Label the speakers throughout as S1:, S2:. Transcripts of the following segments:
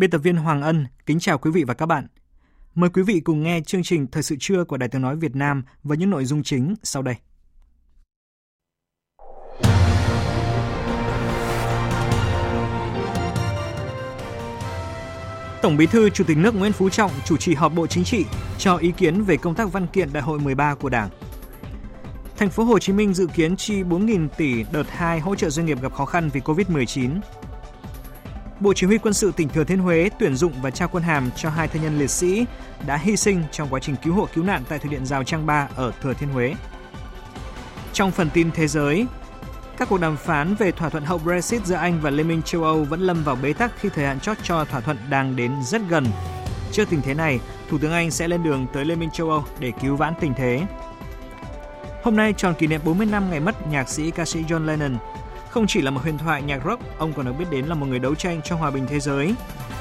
S1: Biên tập viên Hoàng Ân kính chào quý vị và các bạn. Mời quý vị cùng nghe chương trình Thời sự trưa của Đài Tiếng Nói Việt Nam với những nội dung chính sau đây. Tổng Bí thư, Chủ tịch nước Nguyễn Phú Trọng chủ trì họp Bộ Chính trị cho ý kiến về công tác văn kiện Đại hội 13 của Đảng. Thành phố Hồ Chí Minh dự kiến chi 4.000 tỷ đợt 2 hỗ trợ doanh nghiệp gặp khó khăn vì Covid-19. Bộ Chỉ huy Quân sự tỉnh Thừa Thiên Huế tuyển dụng và trao quân hàm cho hai thân nhân liệt sĩ đã hy sinh trong quá trình cứu hộ cứu nạn tại thủy điện Rào Trang Ba ở Thừa Thiên Huế. Trong phần tin thế giới, các cuộc đàm phán về thỏa thuận hậu Brexit giữa Anh và Liên minh châu Âu vẫn lâm vào bế tắc khi thời hạn chót cho thỏa thuận đang đến rất gần. Trước tình thế này, Thủ tướng Anh sẽ lên đường tới Liên minh châu Âu để cứu vãn tình thế. Hôm nay tròn kỷ niệm 40 năm ngày mất nhạc sĩ ca sĩ John Lennon, không chỉ là một huyền thoại nhạc rock, ông còn được biết đến là một người đấu tranh cho hòa bình thế giới.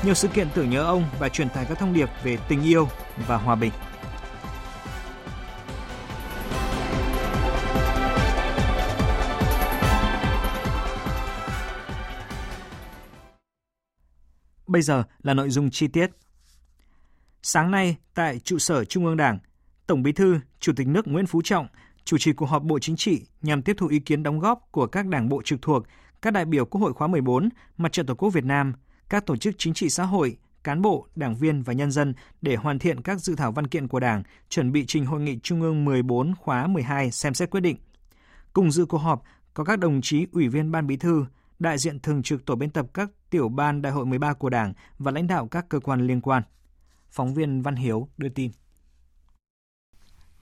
S1: Nhiều sự kiện tưởng nhớ ông và truyền tải các thông điệp về tình yêu và hòa bình. Bây giờ là nội dung chi tiết. Sáng nay, tại trụ sở Trung ương Đảng, Tổng Bí thư, Chủ tịch nước Nguyễn Phú Trọng chủ trì cuộc họp Bộ Chính trị nhằm tiếp thu ý kiến đóng góp của các đảng bộ trực thuộc, các đại biểu Quốc hội khóa 14, Mặt trận Tổ quốc Việt Nam, các tổ chức chính trị xã hội, cán bộ, đảng viên và nhân dân để hoàn thiện các dự thảo văn kiện của Đảng, chuẩn bị trình hội nghị Trung ương 14 khóa 12 xem xét quyết định. Cùng dự cuộc họp có các đồng chí Ủy viên Ban Bí thư, đại diện thường trực tổ biên tập các tiểu ban Đại hội 13 của Đảng và lãnh đạo các cơ quan liên quan. Phóng viên Văn Hiếu đưa tin.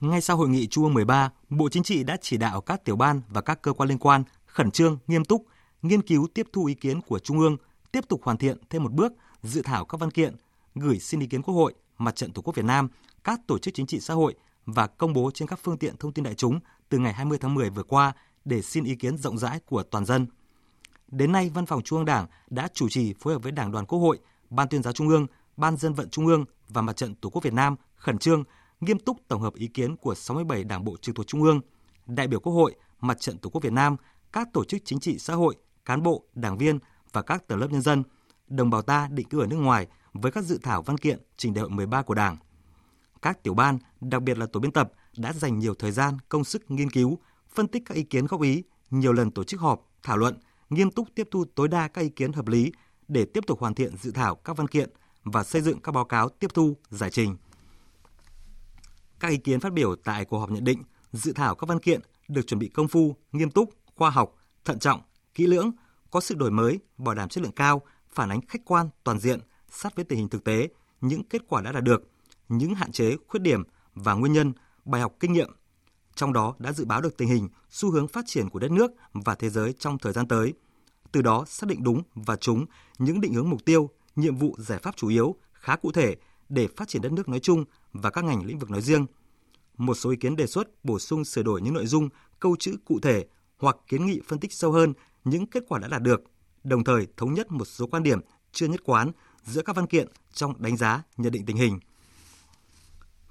S2: Ngay sau hội nghị Trung ương 13, Bộ Chính trị đã chỉ đạo các tiểu ban và các cơ quan liên quan khẩn trương, nghiêm túc, nghiên cứu tiếp thu ý kiến của Trung ương, tiếp tục hoàn thiện thêm một bước dự thảo các văn kiện, gửi xin ý kiến Quốc hội, Mặt trận Tổ quốc Việt Nam, các tổ chức chính trị xã hội và công bố trên các phương tiện thông tin đại chúng từ ngày 20 tháng 10 vừa qua để xin ý kiến rộng rãi của toàn dân. Đến nay, Văn phòng Trung ương Đảng đã chủ trì phối hợp với Đảng đoàn Quốc hội, Ban tuyên giáo Trung ương, Ban dân vận Trung ương và Mặt trận Tổ quốc Việt Nam khẩn trương nghiêm túc tổng hợp ý kiến của 67 đảng bộ trực thuộc Trung ương, đại biểu Quốc hội, Mặt trận Tổ quốc Việt Nam, các tổ chức chính trị xã hội, cán bộ, đảng viên và các tầng lớp nhân dân, đồng bào ta định cư ở nước ngoài với các dự thảo văn kiện trình đại hội 13 của Đảng. Các tiểu ban, đặc biệt là tổ biên tập đã dành nhiều thời gian, công sức nghiên cứu, phân tích các ý kiến góp ý, nhiều lần tổ chức họp, thảo luận, nghiêm túc tiếp thu tối đa các ý kiến hợp lý để tiếp tục hoàn thiện dự thảo các văn kiện và xây dựng các báo cáo tiếp thu, giải trình. Các ý kiến phát biểu tại cuộc họp nhận định, dự thảo các văn kiện được chuẩn bị công phu, nghiêm túc, khoa học, thận trọng, kỹ lưỡng, có sự đổi mới, bảo đảm chất lượng cao, phản ánh khách quan, toàn diện, sát với tình hình thực tế, những kết quả đã đạt được, những hạn chế, khuyết điểm và nguyên nhân, bài học kinh nghiệm. Trong đó đã dự báo được tình hình, xu hướng phát triển của đất nước và thế giới trong thời gian tới. Từ đó xác định đúng và trúng những định hướng mục tiêu, nhiệm vụ giải pháp chủ yếu, khá cụ thể để phát triển đất nước nói chung và các ngành lĩnh vực nói riêng. Một số ý kiến đề xuất bổ sung sửa đổi những nội dung, câu chữ cụ thể hoặc kiến nghị phân tích sâu hơn những kết quả đã đạt được, đồng thời thống nhất một số quan điểm chưa nhất quán giữa các văn kiện trong đánh giá, nhận định tình hình.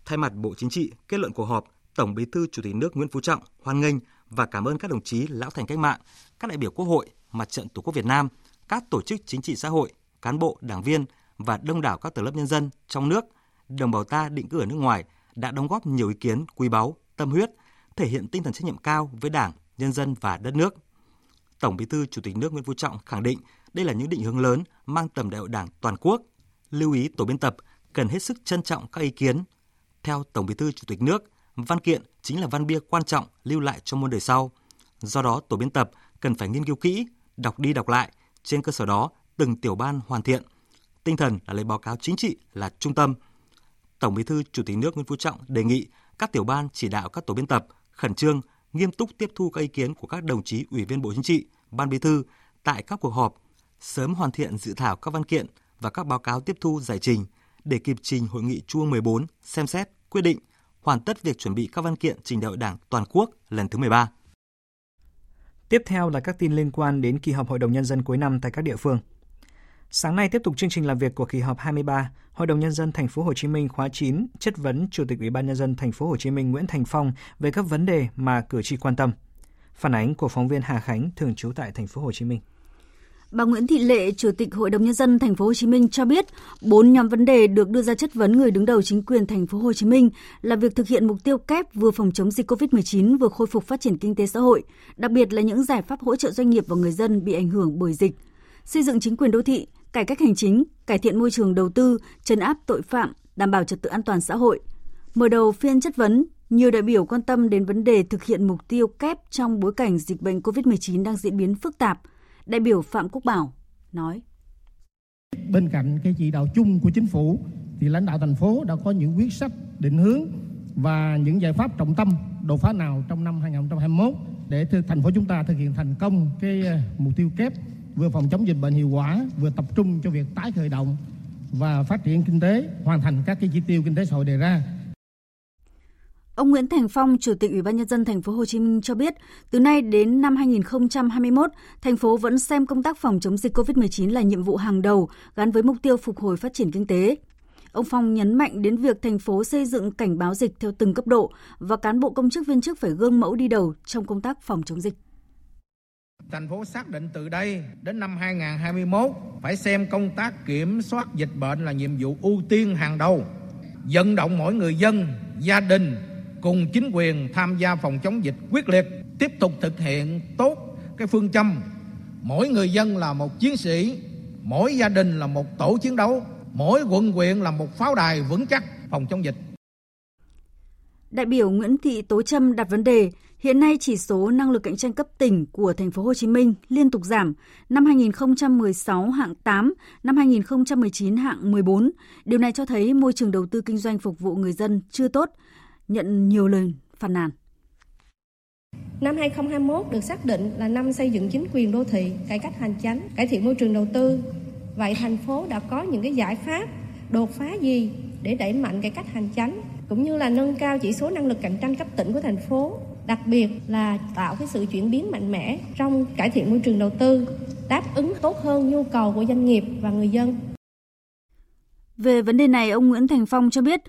S2: Thay mặt Bộ Chính trị, kết luận cuộc họp, Tổng Bí thư Chủ tịch nước Nguyễn Phú Trọng hoan nghênh và cảm ơn các đồng chí lão thành cách mạng, các đại biểu Quốc hội, Mặt trận Tổ quốc Việt Nam, các tổ chức chính trị xã hội, cán bộ, đảng viên và đông đảo các tầng lớp nhân dân trong nước, đồng bào ta định cư ở nước ngoài đã đóng góp nhiều ý kiến quý báu, tâm huyết, thể hiện tinh thần trách nhiệm cao với Đảng, nhân dân và đất nước. Tổng Bí thư Chủ tịch nước Nguyễn Phú Trọng khẳng định đây là những định hướng lớn mang tầm đại hội Đảng toàn quốc. Lưu ý tổ biên tập cần hết sức trân trọng các ý kiến. Theo Tổng Bí thư Chủ tịch nước, văn kiện chính là văn bia quan trọng lưu lại cho muôn đời sau. Do đó, tổ biên tập cần phải nghiên cứu kỹ, đọc đi đọc lại, trên cơ sở đó từng tiểu ban hoàn thiện. Tinh thần là lấy báo cáo chính trị là trung tâm. Tổng Bí thư Chủ tịch nước Nguyễn Phú Trọng đề nghị các tiểu ban chỉ đạo các tổ biên tập khẩn trương, nghiêm túc tiếp thu các ý kiến của các đồng chí ủy viên Bộ Chính trị, Ban Bí thư tại các cuộc họp, sớm hoàn thiện dự thảo các văn kiện và các báo cáo tiếp thu giải trình để kịp trình hội nghị Trung ương 14 xem xét, quyết định hoàn tất việc chuẩn bị các văn kiện trình đại hội Đảng toàn quốc lần thứ 13.
S1: Tiếp theo là các tin liên quan đến kỳ họp Hội đồng nhân dân cuối năm tại các địa phương. Sáng nay tiếp tục chương trình làm việc của kỳ họp 23, Hội đồng nhân dân thành phố Hồ Chí Minh khóa 9 chất vấn Chủ tịch Ủy ban nhân dân thành phố Hồ Chí Minh Nguyễn Thành Phong về các vấn đề mà cử tri quan tâm. Phản ánh của phóng viên Hà Khánh thường trú tại thành phố Hồ Chí Minh.
S3: Bà Nguyễn Thị Lệ, Chủ tịch Hội đồng nhân dân thành phố Hồ Chí Minh cho biết, bốn nhóm vấn đề được đưa ra chất vấn người đứng đầu chính quyền thành phố Hồ Chí Minh là việc thực hiện mục tiêu kép vừa phòng chống dịch COVID-19 vừa khôi phục phát triển kinh tế xã hội, đặc biệt là những giải pháp hỗ trợ doanh nghiệp và người dân bị ảnh hưởng bởi dịch, xây dựng chính quyền đô thị, cải cách hành chính, cải thiện môi trường đầu tư, chấn áp tội phạm, đảm bảo trật tự an toàn xã hội. Mở đầu phiên chất vấn, nhiều đại biểu quan tâm đến vấn đề thực hiện mục tiêu kép trong bối cảnh dịch bệnh COVID-19 đang diễn biến phức tạp – Đại biểu Phạm Quốc Bảo nói.
S4: Bên cạnh cái chỉ đạo chung của chính phủ thì lãnh đạo thành phố đã có những quyết sách định hướng và những giải pháp trọng tâm đột phá nào trong năm 2021 để thành phố chúng ta thực hiện thành công cái ờ, mục tiêu kép vừa phòng chống dịch bệnh hiệu quả vừa tập trung cho việc tái khởi động và phát triển kinh tế hoàn thành các cái chỉ tiêu kinh tế xã hội đề ra
S3: Ông Nguyễn Thành Phong, Chủ tịch Ủy ban nhân dân thành phố Hồ Chí Minh cho biết, từ nay đến năm 2021, thành phố vẫn xem công tác phòng chống dịch COVID-19 là nhiệm vụ hàng đầu gắn với mục tiêu phục hồi phát triển kinh tế. Ông Phong nhấn mạnh đến việc thành phố xây dựng cảnh báo dịch theo từng cấp độ và cán bộ công chức viên chức phải gương mẫu đi đầu trong công tác phòng chống dịch.
S5: Thành phố xác định từ đây đến năm 2021 phải xem công tác kiểm soát dịch bệnh là nhiệm vụ ưu tiên hàng đầu. Vận động mỗi người dân, gia đình, cùng chính quyền tham gia phòng chống dịch quyết liệt, tiếp tục thực hiện tốt cái phương châm mỗi người dân là một chiến sĩ, mỗi gia đình là một tổ chiến đấu, mỗi quận huyện là một pháo đài vững chắc phòng chống dịch.
S3: Đại biểu Nguyễn Thị Tố Trâm đặt vấn đề, hiện nay chỉ số năng lực cạnh tranh cấp tỉnh của thành phố Hồ Chí Minh liên tục giảm, năm 2016 hạng 8, năm 2019 hạng 14. Điều này cho thấy môi trường đầu tư kinh doanh phục vụ người dân chưa tốt, nhận nhiều lời phàn nàn.
S6: Năm 2021 được xác định là năm xây dựng chính quyền đô thị, cải cách hành chính, cải thiện môi trường đầu tư. Vậy thành phố đã có những cái giải pháp đột phá gì để đẩy mạnh cải cách hành chính cũng như là nâng cao chỉ số năng lực cạnh tranh cấp tỉnh của thành phố, đặc biệt là tạo cái sự chuyển biến mạnh mẽ trong cải thiện môi trường đầu tư, đáp ứng tốt hơn nhu cầu của doanh nghiệp và người dân.
S3: Về vấn đề này, ông Nguyễn Thành Phong cho biết,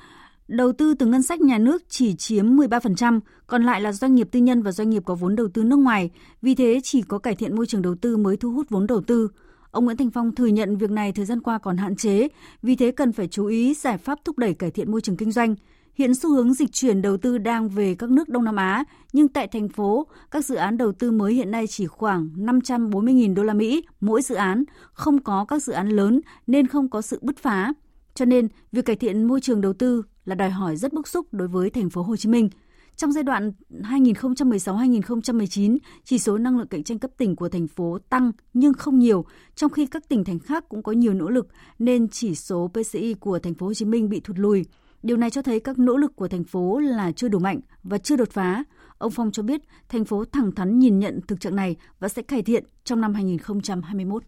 S3: Đầu tư từ ngân sách nhà nước chỉ chiếm 13%, còn lại là doanh nghiệp tư nhân và doanh nghiệp có vốn đầu tư nước ngoài. Vì thế, chỉ có cải thiện môi trường đầu tư mới thu hút vốn đầu tư. Ông Nguyễn Thành Phong thừa nhận việc này thời gian qua còn hạn chế, vì thế cần phải chú ý giải pháp thúc đẩy cải thiện môi trường kinh doanh. Hiện xu hướng dịch chuyển đầu tư đang về các nước Đông Nam Á, nhưng tại thành phố, các dự án đầu tư mới hiện nay chỉ khoảng 540.000 đô la Mỹ mỗi dự án, không có các dự án lớn nên không có sự bứt phá. Cho nên, việc cải thiện môi trường đầu tư là đòi hỏi rất bức xúc đối với thành phố Hồ Chí Minh. Trong giai đoạn 2016-2019, chỉ số năng lượng cạnh tranh cấp tỉnh của thành phố tăng nhưng không nhiều, trong khi các tỉnh thành khác cũng có nhiều nỗ lực nên chỉ số PCI của thành phố Hồ Chí Minh bị thụt lùi. Điều này cho thấy các nỗ lực của thành phố là chưa đủ mạnh và chưa đột phá. Ông Phong cho biết thành phố thẳng thắn nhìn nhận thực trạng này và sẽ cải thiện trong năm 2021.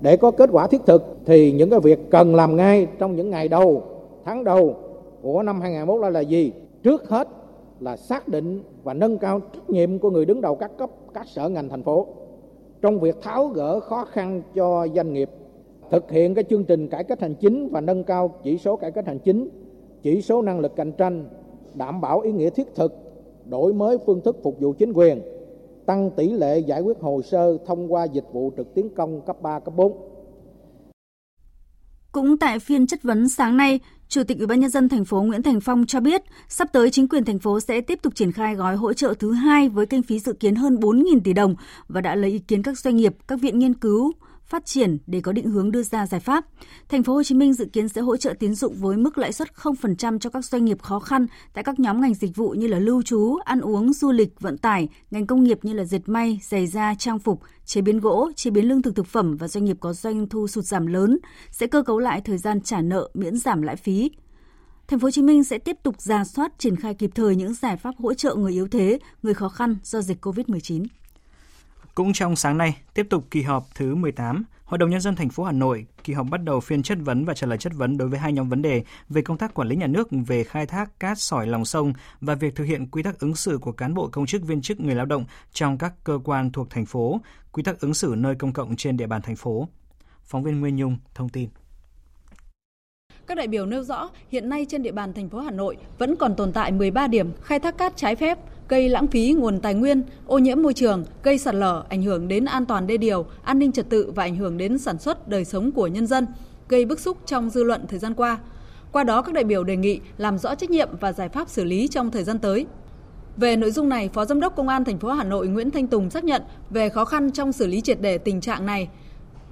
S5: Để có kết quả thiết thực thì những cái việc cần làm ngay trong những ngày đầu tháng đầu của năm 2021 là là gì? Trước hết là xác định và nâng cao trách nhiệm của người đứng đầu các cấp, các sở ngành thành phố trong việc tháo gỡ khó khăn cho doanh nghiệp, thực hiện cái chương trình cải cách hành chính và nâng cao chỉ số cải cách hành chính, chỉ số năng lực cạnh tranh, đảm bảo ý nghĩa thiết thực, đổi mới phương thức phục vụ chính quyền, tăng tỷ lệ giải quyết hồ sơ thông qua dịch vụ trực tuyến công cấp 3, cấp 4
S3: cũng tại phiên chất vấn sáng nay, Chủ tịch Ủy ban nhân dân thành phố Nguyễn Thành Phong cho biết, sắp tới chính quyền thành phố sẽ tiếp tục triển khai gói hỗ trợ thứ hai với kinh phí dự kiến hơn 4.000 tỷ đồng và đã lấy ý kiến các doanh nghiệp, các viện nghiên cứu phát triển để có định hướng đưa ra giải pháp. Thành phố Hồ Chí Minh dự kiến sẽ hỗ trợ tín dụng với mức lãi suất 0% cho các doanh nghiệp khó khăn tại các nhóm ngành dịch vụ như là lưu trú, ăn uống, du lịch, vận tải, ngành công nghiệp như là dệt may, giày da, trang phục, chế biến gỗ, chế biến lương thực thực phẩm và doanh nghiệp có doanh thu sụt giảm lớn sẽ cơ cấu lại thời gian trả nợ miễn giảm lãi phí, Thành phố Hồ Chí Minh sẽ tiếp tục ra soát triển khai kịp thời những giải pháp hỗ trợ người yếu thế, người khó khăn do dịch COVID-19.
S1: Cũng trong sáng nay, tiếp tục kỳ họp thứ 18, Hội đồng nhân dân thành phố Hà Nội kỳ họp bắt đầu phiên chất vấn và trả lời chất vấn đối với hai nhóm vấn đề về công tác quản lý nhà nước về khai thác cát sỏi lòng sông và việc thực hiện quy tắc ứng xử của cán bộ công chức viên chức người lao động trong các cơ quan thuộc thành phố, quy tắc ứng xử nơi công cộng trên địa bàn thành phố. Phóng viên Nguyên Nhung thông tin.
S7: Các đại biểu nêu rõ, hiện nay trên địa bàn thành phố Hà Nội vẫn còn tồn tại 13 điểm khai thác cát trái phép, gây lãng phí nguồn tài nguyên, ô nhiễm môi trường, gây sạt lở, ảnh hưởng đến an toàn đê điều, an ninh trật tự và ảnh hưởng đến sản xuất, đời sống của nhân dân, gây bức xúc trong dư luận thời gian qua. Qua đó các đại biểu đề nghị làm rõ trách nhiệm và giải pháp xử lý trong thời gian tới. Về nội dung này, Phó Giám đốc Công an thành phố Hà Nội Nguyễn Thanh Tùng xác nhận về khó khăn trong xử lý triệt để tình trạng này,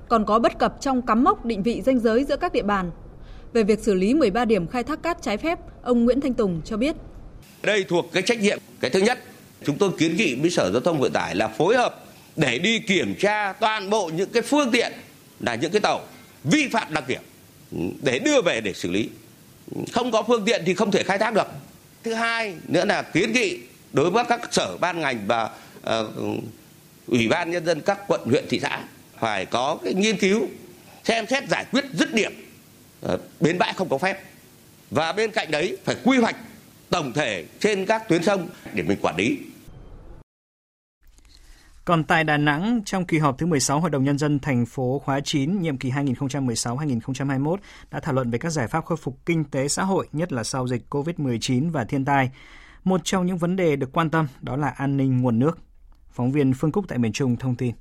S7: còn có bất cập trong cắm mốc định vị danh giới giữa các địa bàn, về việc xử lý 13 điểm khai thác cát trái phép, ông Nguyễn Thanh Tùng cho biết.
S8: Đây thuộc cái trách nhiệm. Cái thứ nhất, chúng tôi kiến nghị với Sở Giao thông Vận tải là phối hợp để đi kiểm tra toàn bộ những cái phương tiện là những cái tàu vi phạm đăng kiểm để đưa về để xử lý. Không có phương tiện thì không thể khai thác được. Thứ hai nữa là kiến nghị đối với các sở ban ngành và uh, ủy ban nhân dân các quận huyện thị xã phải có cái nghiên cứu xem xét giải quyết dứt điểm uh, bến bãi không có phép và bên cạnh đấy phải quy hoạch tổng thể trên các tuyến sông để mình quản lý.
S1: Còn tại Đà Nẵng, trong kỳ họp thứ 16 Hội đồng Nhân dân thành phố khóa 9, nhiệm kỳ 2016-2021 đã thảo luận về các giải pháp khôi phục kinh tế xã hội, nhất là sau dịch COVID-19 và thiên tai. Một trong những vấn đề được quan tâm đó là an ninh nguồn nước. Phóng viên Phương Cúc tại miền Trung thông tin.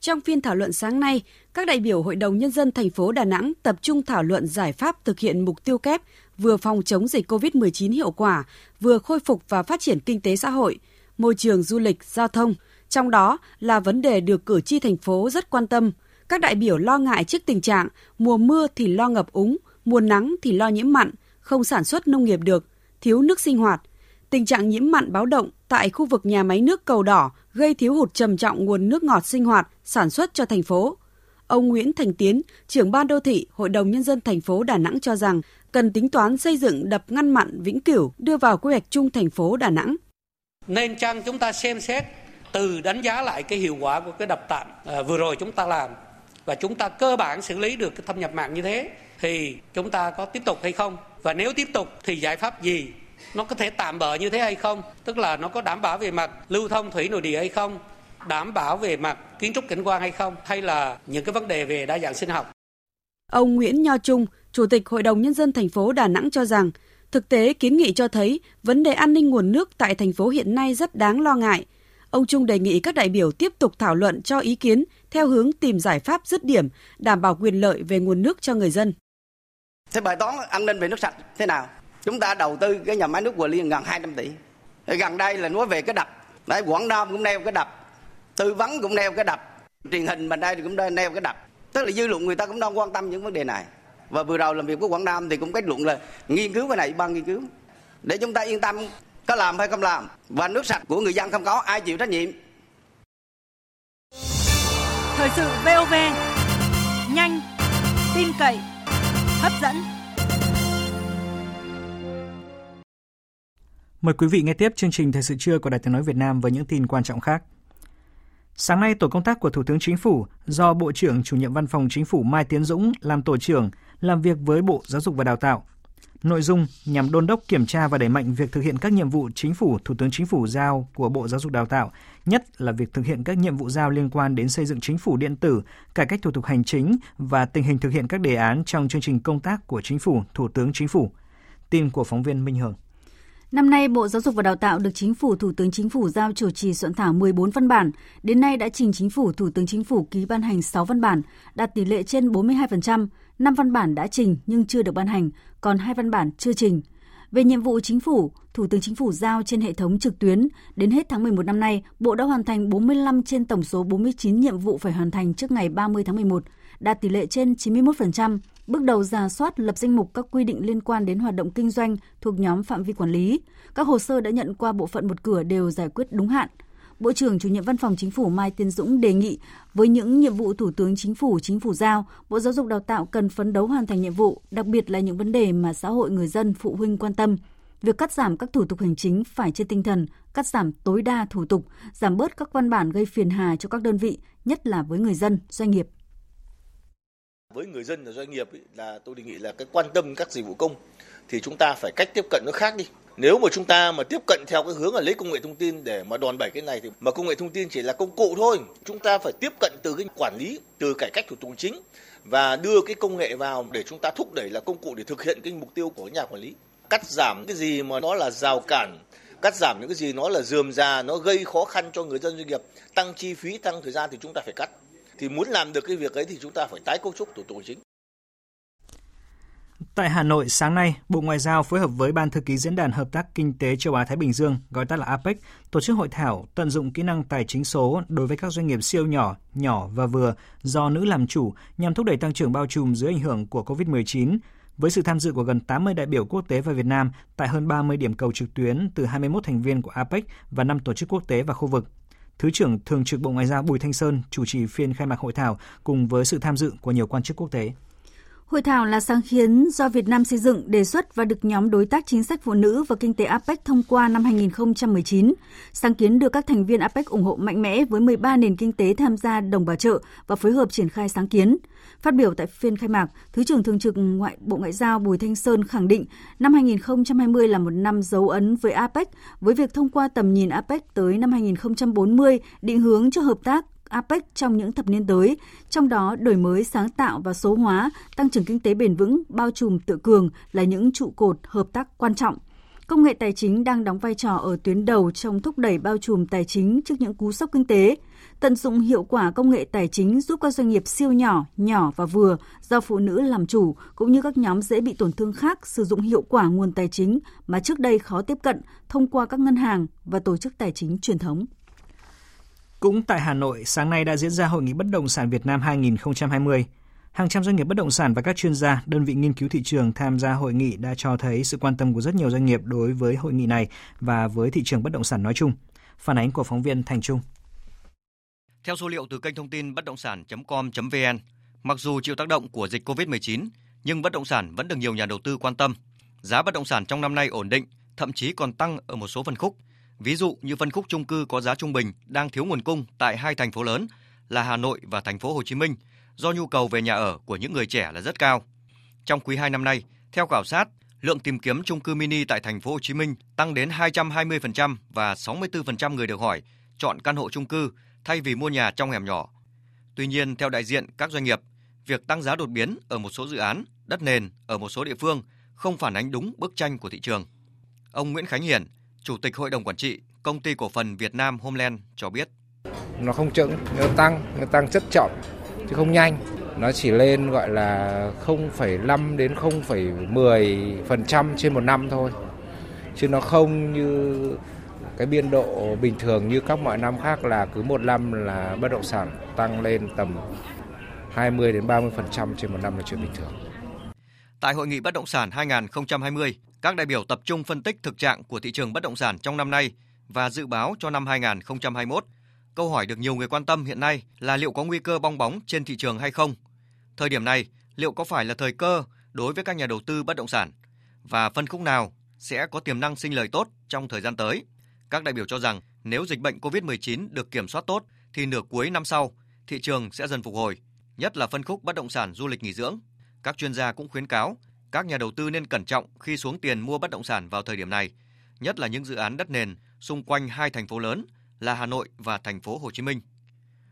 S9: Trong phiên thảo luận sáng nay, các đại biểu Hội đồng Nhân dân thành phố Đà Nẵng tập trung thảo luận giải pháp thực hiện mục tiêu kép vừa phòng chống dịch COVID-19 hiệu quả, vừa khôi phục và phát triển kinh tế xã hội, môi trường du lịch, giao thông. Trong đó là vấn đề được cử tri thành phố rất quan tâm. Các đại biểu lo ngại trước tình trạng mùa mưa thì lo ngập úng, mùa nắng thì lo nhiễm mặn, không sản xuất nông nghiệp được, thiếu nước sinh hoạt. Tình trạng nhiễm mặn báo động tại khu vực nhà máy nước cầu đỏ gây thiếu hụt trầm trọng nguồn nước ngọt sinh hoạt, sản xuất cho thành phố. Ông Nguyễn Thành Tiến, trưởng ban đô thị Hội đồng Nhân dân thành phố Đà Nẵng cho rằng cần tính toán xây dựng đập ngăn mặn vĩnh cửu đưa vào quy hoạch chung thành phố Đà Nẵng.
S10: Nên chăng chúng ta xem xét từ đánh giá lại cái hiệu quả của cái đập tạm à, vừa rồi chúng ta làm và chúng ta cơ bản xử lý được cái thâm nhập mặn như thế thì chúng ta có tiếp tục hay không? Và nếu tiếp tục thì giải pháp gì? Nó có thể tạm bỡ như thế hay không? Tức là nó có đảm bảo về mặt lưu thông thủy nội địa hay không? Đảm bảo về mặt kiến trúc cảnh quan hay không? Hay là những cái vấn đề về đa dạng sinh học?
S9: Ông Nguyễn Nho Trung, Chủ tịch Hội đồng Nhân dân thành phố Đà Nẵng cho rằng, thực tế kiến nghị cho thấy vấn đề an ninh nguồn nước tại thành phố hiện nay rất đáng lo ngại. Ông Trung đề nghị các đại biểu tiếp tục thảo luận cho ý kiến theo hướng tìm giải pháp dứt điểm, đảm bảo quyền lợi về nguồn nước cho người dân.
S11: Thế bài toán an ninh về nước sạch thế nào? Chúng ta đầu tư cái nhà máy nước Hòa Liên gần 200 tỷ. Gần đây là nói về cái đập. Đấy, Quảng Nam cũng neo cái đập. Tư vấn cũng neo cái đập. Truyền hình mình đây cũng neo cái đập. Tức là dư luận người ta cũng đang quan tâm những vấn đề này. Và vừa đầu làm việc với Quảng Nam thì cũng kết luận là nghiên cứu cái này ban nghiên cứu. Để chúng ta yên tâm có làm hay không làm. Và nước sạch của người dân không có ai chịu trách nhiệm.
S12: Thời sự VOV Nhanh Tin cậy Hấp dẫn
S1: Mời quý vị nghe tiếp chương trình Thời sự trưa của Đài Tiếng Nói Việt Nam với những tin quan trọng khác. Sáng nay, tổ công tác của Thủ tướng Chính phủ do Bộ trưởng chủ nhiệm Văn phòng Chính phủ Mai Tiến Dũng làm tổ trưởng làm việc với Bộ Giáo dục và Đào tạo. Nội dung nhằm đôn đốc kiểm tra và đẩy mạnh việc thực hiện các nhiệm vụ chính phủ, Thủ tướng Chính phủ giao của Bộ Giáo dục Đào tạo, nhất là việc thực hiện các nhiệm vụ giao liên quan đến xây dựng chính phủ điện tử, cải cách thủ tục hành chính và tình hình thực hiện các đề án trong chương trình công tác của Chính phủ, Thủ tướng Chính phủ. Tin của phóng viên Minh Hường.
S3: Năm nay, Bộ Giáo dục và Đào tạo được Chính phủ Thủ tướng Chính phủ giao chủ trì soạn thảo 14 văn bản. Đến nay đã trình Chính phủ Thủ tướng Chính phủ ký ban hành 6 văn bản, đạt tỷ lệ trên 42%. 5 văn bản đã trình nhưng chưa được ban hành, còn 2 văn bản chưa trình. Về nhiệm vụ chính phủ, Thủ tướng Chính phủ giao trên hệ thống trực tuyến, đến hết tháng 11 năm nay, Bộ đã hoàn thành 45 trên tổng số 49 nhiệm vụ phải hoàn thành trước ngày 30 tháng 11, đạt tỷ lệ trên 91%, bước đầu giả soát lập danh mục các quy định liên quan đến hoạt động kinh doanh thuộc nhóm phạm vi quản lý. Các hồ sơ đã nhận qua bộ phận một cửa đều giải quyết đúng hạn. Bộ trưởng chủ nhiệm Văn phòng Chính phủ Mai Tiến Dũng đề nghị với những nhiệm vụ Thủ tướng Chính phủ Chính phủ giao, Bộ Giáo dục Đào tạo cần phấn đấu hoàn thành nhiệm vụ, đặc biệt là những vấn đề mà xã hội người dân phụ huynh quan tâm. Việc cắt giảm các thủ tục hành chính phải trên tinh thần cắt giảm tối đa thủ tục, giảm bớt các văn bản gây phiền hà cho các đơn vị, nhất là với người dân, doanh nghiệp
S13: với người dân và doanh nghiệp ý, là tôi đề nghị là cái quan tâm các dịch vụ công thì chúng ta phải cách tiếp cận nó khác đi. Nếu mà chúng ta mà tiếp cận theo cái hướng là lấy công nghệ thông tin để mà đòn bẩy cái này thì mà công nghệ thông tin chỉ là công cụ thôi. Chúng ta phải tiếp cận từ cái quản lý từ cải cách thủ tục chính và đưa cái công nghệ vào để chúng ta thúc đẩy là công cụ để thực hiện cái mục tiêu của nhà quản lý. Cắt giảm cái gì mà nó là rào cản cắt giảm những cái gì nó là dườm già nó gây khó khăn cho người dân doanh nghiệp tăng chi phí tăng thời gian thì chúng ta phải cắt thì muốn làm được cái việc ấy thì chúng ta phải tái cấu trúc thủ tục chính.
S1: Tại Hà Nội sáng nay, Bộ Ngoại giao phối hợp với Ban thư ký Diễn đàn Hợp tác Kinh tế Châu Á Thái Bình Dương, gọi tắt là APEC, tổ chức hội thảo tận dụng kỹ năng tài chính số đối với các doanh nghiệp siêu nhỏ, nhỏ và vừa do nữ làm chủ nhằm thúc đẩy tăng trưởng bao trùm dưới ảnh hưởng của COVID-19 với sự tham dự của gần 80 đại biểu quốc tế và Việt Nam tại hơn 30 điểm cầu trực tuyến từ 21 thành viên của APEC và 5 tổ chức quốc tế và khu vực. Thứ trưởng Thường trực Bộ Ngoại giao Bùi Thanh Sơn chủ trì phiên khai mạc hội thảo cùng với sự tham dự của nhiều quan chức quốc tế.
S3: Hội thảo là sáng kiến do Việt Nam xây dựng, đề xuất và được nhóm đối tác chính sách phụ nữ và kinh tế APEC thông qua năm 2019. Sáng kiến được các thành viên APEC ủng hộ mạnh mẽ với 13 nền kinh tế tham gia đồng bảo trợ và phối hợp triển khai sáng kiến. Phát biểu tại phiên khai mạc, Thứ trưởng Thường trực Ngoại Bộ Ngoại giao Bùi Thanh Sơn khẳng định năm 2020 là một năm dấu ấn với APEC với việc thông qua tầm nhìn APEC tới năm 2040 định hướng cho hợp tác APEC trong những thập niên tới, trong đó đổi mới sáng tạo và số hóa, tăng trưởng kinh tế bền vững, bao trùm tự cường là những trụ cột hợp tác quan trọng. Công nghệ tài chính đang đóng vai trò ở tuyến đầu trong thúc đẩy bao trùm tài chính trước những cú sốc kinh tế. Tận dụng hiệu quả công nghệ tài chính giúp các doanh nghiệp siêu nhỏ, nhỏ và vừa do phụ nữ làm chủ cũng như các nhóm dễ bị tổn thương khác sử dụng hiệu quả nguồn tài chính mà trước đây khó tiếp cận thông qua các ngân hàng và tổ chức tài chính truyền thống.
S1: Cũng tại Hà Nội, sáng nay đã diễn ra Hội nghị Bất động sản Việt Nam 2020. Hàng trăm doanh nghiệp bất động sản và các chuyên gia, đơn vị nghiên cứu thị trường tham gia hội nghị đã cho thấy sự quan tâm của rất nhiều doanh nghiệp đối với hội nghị này và với thị trường bất động sản nói chung. Phản ánh của phóng viên Thành Trung.
S14: Theo số liệu từ kênh thông tin bất động sản.com.vn, mặc dù chịu tác động của dịch COVID-19, nhưng bất động sản vẫn được nhiều nhà đầu tư quan tâm. Giá bất động sản trong năm nay ổn định, thậm chí còn tăng ở một số phân khúc. Ví dụ như phân khúc chung cư có giá trung bình đang thiếu nguồn cung tại hai thành phố lớn là Hà Nội và thành phố Hồ Chí Minh do nhu cầu về nhà ở của những người trẻ là rất cao. Trong quý 2 năm nay, theo khảo sát, lượng tìm kiếm chung cư mini tại thành phố Hồ Chí Minh tăng đến 220% và 64% người được hỏi chọn căn hộ chung cư thay vì mua nhà trong hẻm nhỏ. Tuy nhiên, theo đại diện các doanh nghiệp, việc tăng giá đột biến ở một số dự án, đất nền ở một số địa phương không phản ánh đúng bức tranh của thị trường. Ông Nguyễn Khánh Hiển, Chủ tịch Hội đồng Quản trị Công ty Cổ phần Việt Nam Homeland cho biết.
S15: Nó không chững, nó tăng, nó tăng rất chậm chứ không nhanh. Nó chỉ lên gọi là 0,5 đến 0,10% trên một năm thôi. Chứ nó không như cái biên độ bình thường như các mọi năm khác là cứ một năm là bất động sản tăng lên tầm 20 đến 30% trên một năm là chuyện bình thường.
S14: Tại hội nghị bất động sản 2020, các đại biểu tập trung phân tích thực trạng của thị trường bất động sản trong năm nay và dự báo cho năm 2021. Câu hỏi được nhiều người quan tâm hiện nay là liệu có nguy cơ bong bóng trên thị trường hay không? Thời điểm này, liệu có phải là thời cơ đối với các nhà đầu tư bất động sản? Và phân khúc nào sẽ có tiềm năng sinh lời tốt trong thời gian tới? Các đại biểu cho rằng nếu dịch bệnh COVID-19 được kiểm soát tốt thì nửa cuối năm sau, thị trường sẽ dần phục hồi, nhất là phân khúc bất động sản du lịch nghỉ dưỡng. Các chuyên gia cũng khuyến cáo các nhà đầu tư nên cẩn trọng khi xuống tiền mua bất động sản vào thời điểm này, nhất là những dự án đất nền xung quanh hai thành phố lớn là Hà Nội và thành phố Hồ Chí Minh.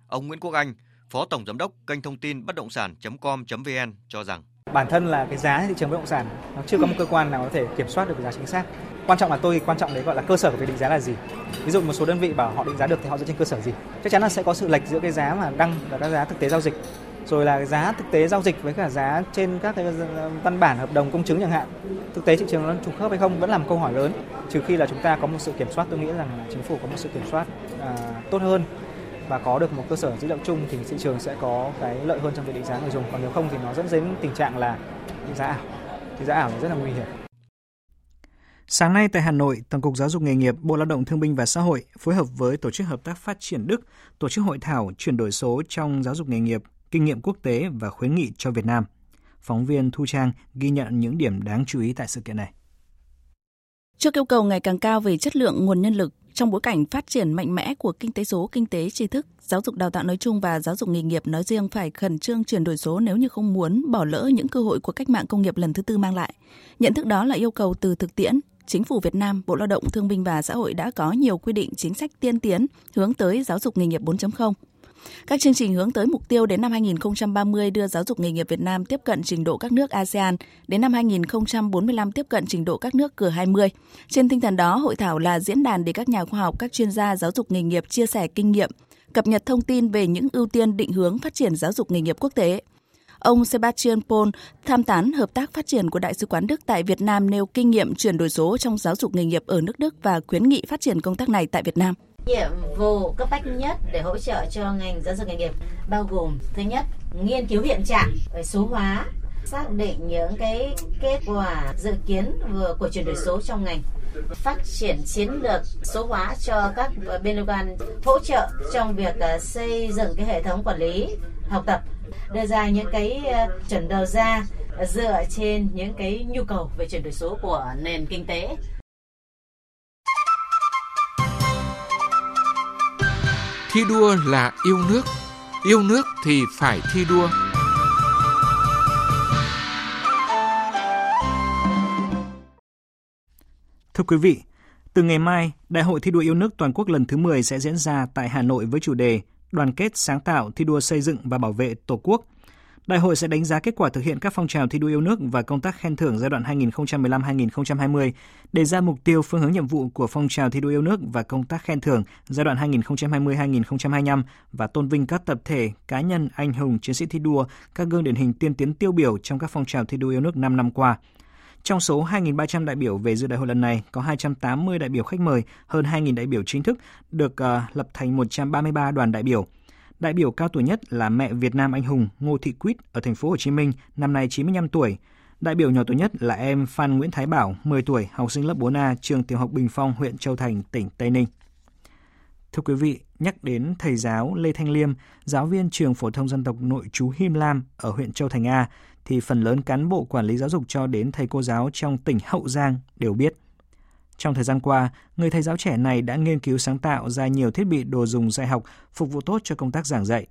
S14: Ông Nguyễn Quốc Anh, Phó Tổng Giám đốc kênh thông tin bất động sản.com.vn cho rằng
S16: bản thân là cái giá thị trường bất động sản nó chưa có một cơ quan nào có thể kiểm soát được giá chính xác. Quan trọng là tôi quan trọng đấy gọi là cơ sở của việc định giá là gì. Ví dụ một số đơn vị bảo họ định giá được thì họ dựa trên cơ sở gì. Chắc chắn là sẽ có sự lệch giữa cái giá mà đăng và các giá thực tế giao dịch. Rồi là giá thực tế giao dịch với cả giá trên các cái ờ, văn bản hợp đồng công chứng chẳng hạn. Thực tế thị trường nó trùng khớp hay không vẫn là một câu hỏi lớn. Trừ khi là chúng ta có một sự kiểm soát tôi nghĩ rằng chính phủ có một sự kiểm soát à, tốt hơn và có được một cơ sở dữ liệu chung thì thị trường sẽ có cái lợi hơn trong việc định giá người dùng. Còn nếu không thì nó dẫn đến tình trạng là định giá ảo. Thì giá ảo rất là nguy hiểm.
S1: Sáng nay tại Hà Nội, Tổng cục Giáo dục nghề nghiệp, Bộ Lao động Thương binh và Xã hội phối hợp với Tổ chức Hợp tác Phát triển Đức tổ chức hội thảo chuyển đổi số trong giáo dục nghề nghiệp, kinh nghiệm quốc tế và khuyến nghị cho Việt Nam. Phóng viên Thu Trang ghi nhận những điểm đáng chú ý tại sự kiện này.
S17: Trước yêu cầu ngày càng cao về chất lượng nguồn nhân lực, trong bối cảnh phát triển mạnh mẽ của kinh tế số, kinh tế tri thức, giáo dục đào tạo nói chung và giáo dục nghề nghiệp nói riêng phải khẩn trương chuyển đổi số nếu như không muốn bỏ lỡ những cơ hội của cách mạng công nghiệp lần thứ tư mang lại. Nhận thức đó là yêu cầu từ thực tiễn, Chính phủ Việt Nam, Bộ Lao động Thương binh và Xã hội đã có nhiều quy định chính sách tiên tiến hướng tới giáo dục nghề nghiệp 4.0. Các chương trình hướng tới mục tiêu đến năm 2030 đưa giáo dục nghề nghiệp Việt Nam tiếp cận trình độ các nước ASEAN, đến năm 2045 tiếp cận trình độ các nước G20. Trên tinh thần đó, hội thảo là diễn đàn để các nhà khoa học, các chuyên gia giáo dục nghề nghiệp chia sẻ kinh nghiệm, cập nhật thông tin về những ưu tiên định hướng phát triển giáo dục nghề nghiệp quốc tế. Ông Sebastian Pol, tham tán hợp tác phát triển của Đại sứ quán Đức tại Việt Nam nêu kinh nghiệm chuyển đổi số trong giáo dục nghề nghiệp ở nước Đức và khuyến nghị phát triển công tác này tại Việt Nam.
S18: Nhiệm vụ cấp bách nhất để hỗ trợ cho ngành giáo dục nghề nghiệp bao gồm thứ nhất, nghiên cứu hiện trạng số hóa, xác định những cái kết quả dự kiến vừa của chuyển đổi số trong ngành phát triển chiến lược số hóa cho các bên liên quan hỗ trợ trong việc à, xây dựng cái hệ thống quản lý học tập đưa ra những cái à, chuẩn đầu ra dựa trên những cái nhu cầu về chuyển đổi số của nền kinh tế.
S19: Thi đua là yêu nước. Yêu nước thì phải thi đua.
S1: Thưa quý vị, từ ngày mai, Đại hội thi đua yêu nước toàn quốc lần thứ 10 sẽ diễn ra tại Hà Nội với chủ đề Đoàn kết sáng tạo thi đua xây dựng và bảo vệ Tổ quốc – Đại hội sẽ đánh giá kết quả thực hiện các phong trào thi đua yêu nước và công tác khen thưởng giai đoạn 2015-2020, đề ra mục tiêu phương hướng nhiệm vụ của phong trào thi đua yêu nước và công tác khen thưởng giai đoạn 2020-2025 và tôn vinh các tập thể, cá nhân anh hùng chiến sĩ thi đua, các gương điển hình tiên tiến tiêu biểu trong các phong trào thi đua yêu nước 5 năm qua. Trong số 2.300 đại biểu về dự đại hội lần này, có 280 đại biểu khách mời, hơn 2.000 đại biểu chính thức được uh, lập thành 133 đoàn đại biểu. Đại biểu cao tuổi nhất là mẹ Việt Nam anh hùng Ngô Thị Quýt ở thành phố Hồ Chí Minh, năm nay 95 tuổi. Đại biểu nhỏ tuổi nhất là em Phan Nguyễn Thái Bảo, 10 tuổi, học sinh lớp 4A, trường tiểu học Bình Phong, huyện Châu Thành, tỉnh Tây Ninh. Thưa quý vị, nhắc đến thầy giáo Lê Thanh Liêm, giáo viên trường phổ thông dân tộc nội chú Him Lam ở huyện Châu Thành A, thì phần lớn cán bộ quản lý giáo dục cho đến thầy cô giáo trong tỉnh Hậu Giang đều biết. Trong thời gian qua, người thầy giáo trẻ này đã nghiên cứu sáng tạo ra nhiều thiết bị đồ dùng dạy học phục vụ tốt cho công tác giảng dạy.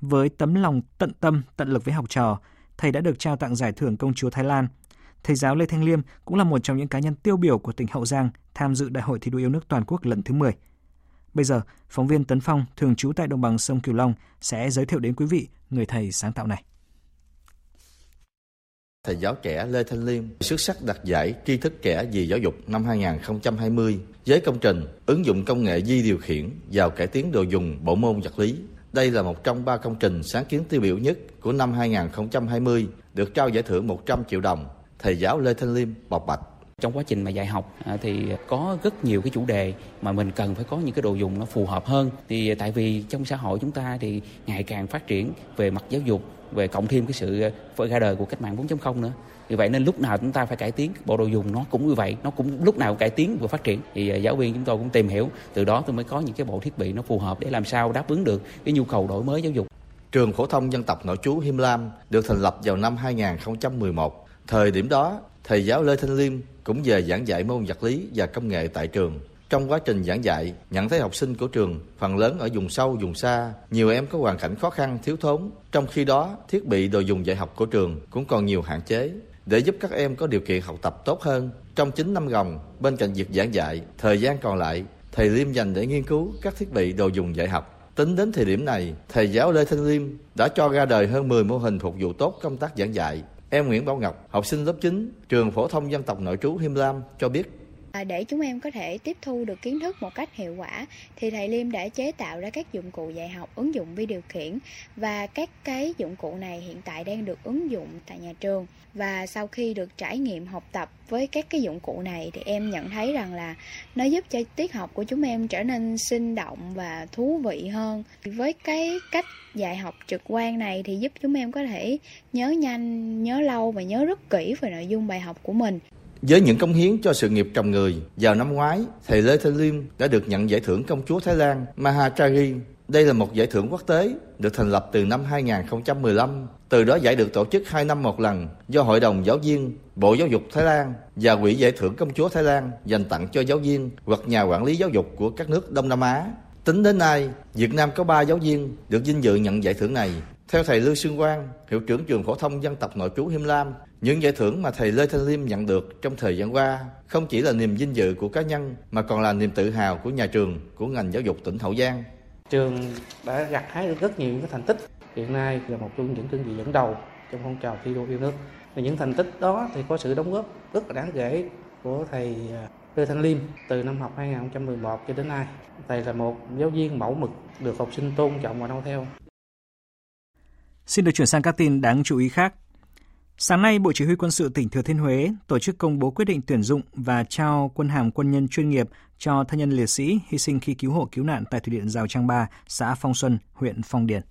S1: Với tấm lòng tận tâm, tận lực với học trò, thầy đã được trao tặng giải thưởng công chúa Thái Lan. Thầy giáo Lê Thanh Liêm cũng là một trong những cá nhân tiêu biểu của tỉnh Hậu Giang tham dự Đại hội thi đua yêu nước toàn quốc lần thứ 10. Bây giờ, phóng viên Tấn Phong, thường trú tại đồng bằng sông Cửu Long sẽ giới thiệu đến quý vị người thầy sáng tạo này.
S20: Thầy giáo trẻ Lê Thanh Liêm, xuất sắc đạt giải tri thức trẻ vì giáo dục năm 2020 với công trình, ứng dụng công nghệ di điều khiển vào cải tiến đồ dùng, bộ môn vật lý. Đây là một trong ba công trình sáng kiến tiêu biểu nhất của năm 2020 được trao giải thưởng 100 triệu đồng. Thầy giáo Lê Thanh Liêm bộc bạch
S21: trong quá trình mà dạy học à, thì có rất nhiều cái chủ đề mà mình cần phải có những cái đồ dùng nó phù hợp hơn. Thì tại vì trong xã hội chúng ta thì ngày càng phát triển về mặt giáo dục về cộng thêm cái sự à, ra đời của cách mạng 4.0 nữa. Vì vậy nên lúc nào chúng ta phải cải tiến bộ đồ dùng nó cũng như vậy nó cũng lúc nào cải tiến và phát triển. Thì à, giáo viên chúng tôi cũng tìm hiểu từ đó tôi mới có những cái bộ thiết bị nó phù hợp để làm sao đáp ứng được cái nhu cầu đổi mới giáo dục.
S20: Trường phổ thông dân tộc nội trú Him Lam được thành lập vào năm 2011. Thời điểm đó, thầy giáo Lê Thanh Liêm cũng về giảng dạy môn vật lý và công nghệ tại trường. Trong quá trình giảng dạy, nhận thấy học sinh của trường phần lớn ở vùng sâu, vùng xa, nhiều em có hoàn cảnh khó khăn, thiếu thốn. Trong khi đó, thiết bị đồ dùng dạy học của trường cũng còn nhiều hạn chế. Để giúp các em có điều kiện học tập tốt hơn, trong 9 năm gồng, bên cạnh việc giảng dạy, thời gian còn lại, thầy Liêm dành để nghiên cứu các thiết bị đồ dùng dạy học. Tính đến thời điểm này, thầy giáo Lê Thanh Liêm đã cho ra đời hơn 10 mô hình phục vụ tốt công tác giảng dạy. Em Nguyễn Bảo Ngọc, học sinh lớp 9, trường phổ thông dân tộc nội trú Him Lam cho biết
S22: À, để chúng em có thể tiếp thu được kiến thức một cách hiệu quả thì thầy Liêm đã chế tạo ra các dụng cụ dạy học ứng dụng vi điều khiển. Và các cái dụng cụ này hiện tại đang được ứng dụng tại nhà trường. Và sau khi được trải nghiệm học tập với các cái dụng cụ này thì em nhận thấy rằng là nó giúp cho tiết học của chúng em trở nên sinh động và thú vị hơn. Với cái cách dạy học trực quan này thì giúp chúng em có thể nhớ nhanh nhớ lâu và nhớ rất kỹ về nội dung bài học của mình
S20: với những công hiến cho sự nghiệp trồng người, vào năm ngoái, thầy Lê Thanh Liêm đã được nhận giải thưởng công chúa Thái Lan Mahachari. Đây là một giải thưởng quốc tế được thành lập từ năm 2015. Từ đó giải được tổ chức 2 năm một lần do Hội đồng Giáo viên, Bộ Giáo dục Thái Lan và Quỹ Giải thưởng Công chúa Thái Lan dành tặng cho giáo viên hoặc nhà quản lý giáo dục của các nước Đông Nam Á. Tính đến nay, Việt Nam có 3 giáo viên được vinh dự nhận giải thưởng này. Theo thầy Lưu Xuân Quang, hiệu trưởng trường phổ thông dân tộc nội trú Him Lam, những giải thưởng mà thầy Lê Thanh Liêm nhận được trong thời gian qua không chỉ là niềm vinh dự của cá nhân mà còn là niềm tự hào của nhà trường, của ngành giáo dục tỉnh Hậu Giang.
S23: Trường đã gặt hái được rất nhiều những thành tích. Hiện nay là một trong những đơn vị dẫn đầu trong phong trào thi đua yêu nước. Và những thành tích đó thì có sự đóng góp rất là đáng kể của thầy à, Lê Thanh Liêm từ năm học 2011 cho đến nay. Thầy là một giáo viên mẫu mực được học sinh tôn trọng và noi theo.
S1: Xin được chuyển sang các tin đáng chú ý khác. Sáng nay, Bộ Chỉ huy Quân sự tỉnh Thừa Thiên Huế tổ chức công bố quyết định tuyển dụng và trao quân hàm quân nhân chuyên nghiệp cho thân nhân liệt sĩ hy sinh khi cứu hộ cứu nạn tại thủy điện Rào Trang Ba, xã Phong Xuân, huyện Phong Điền.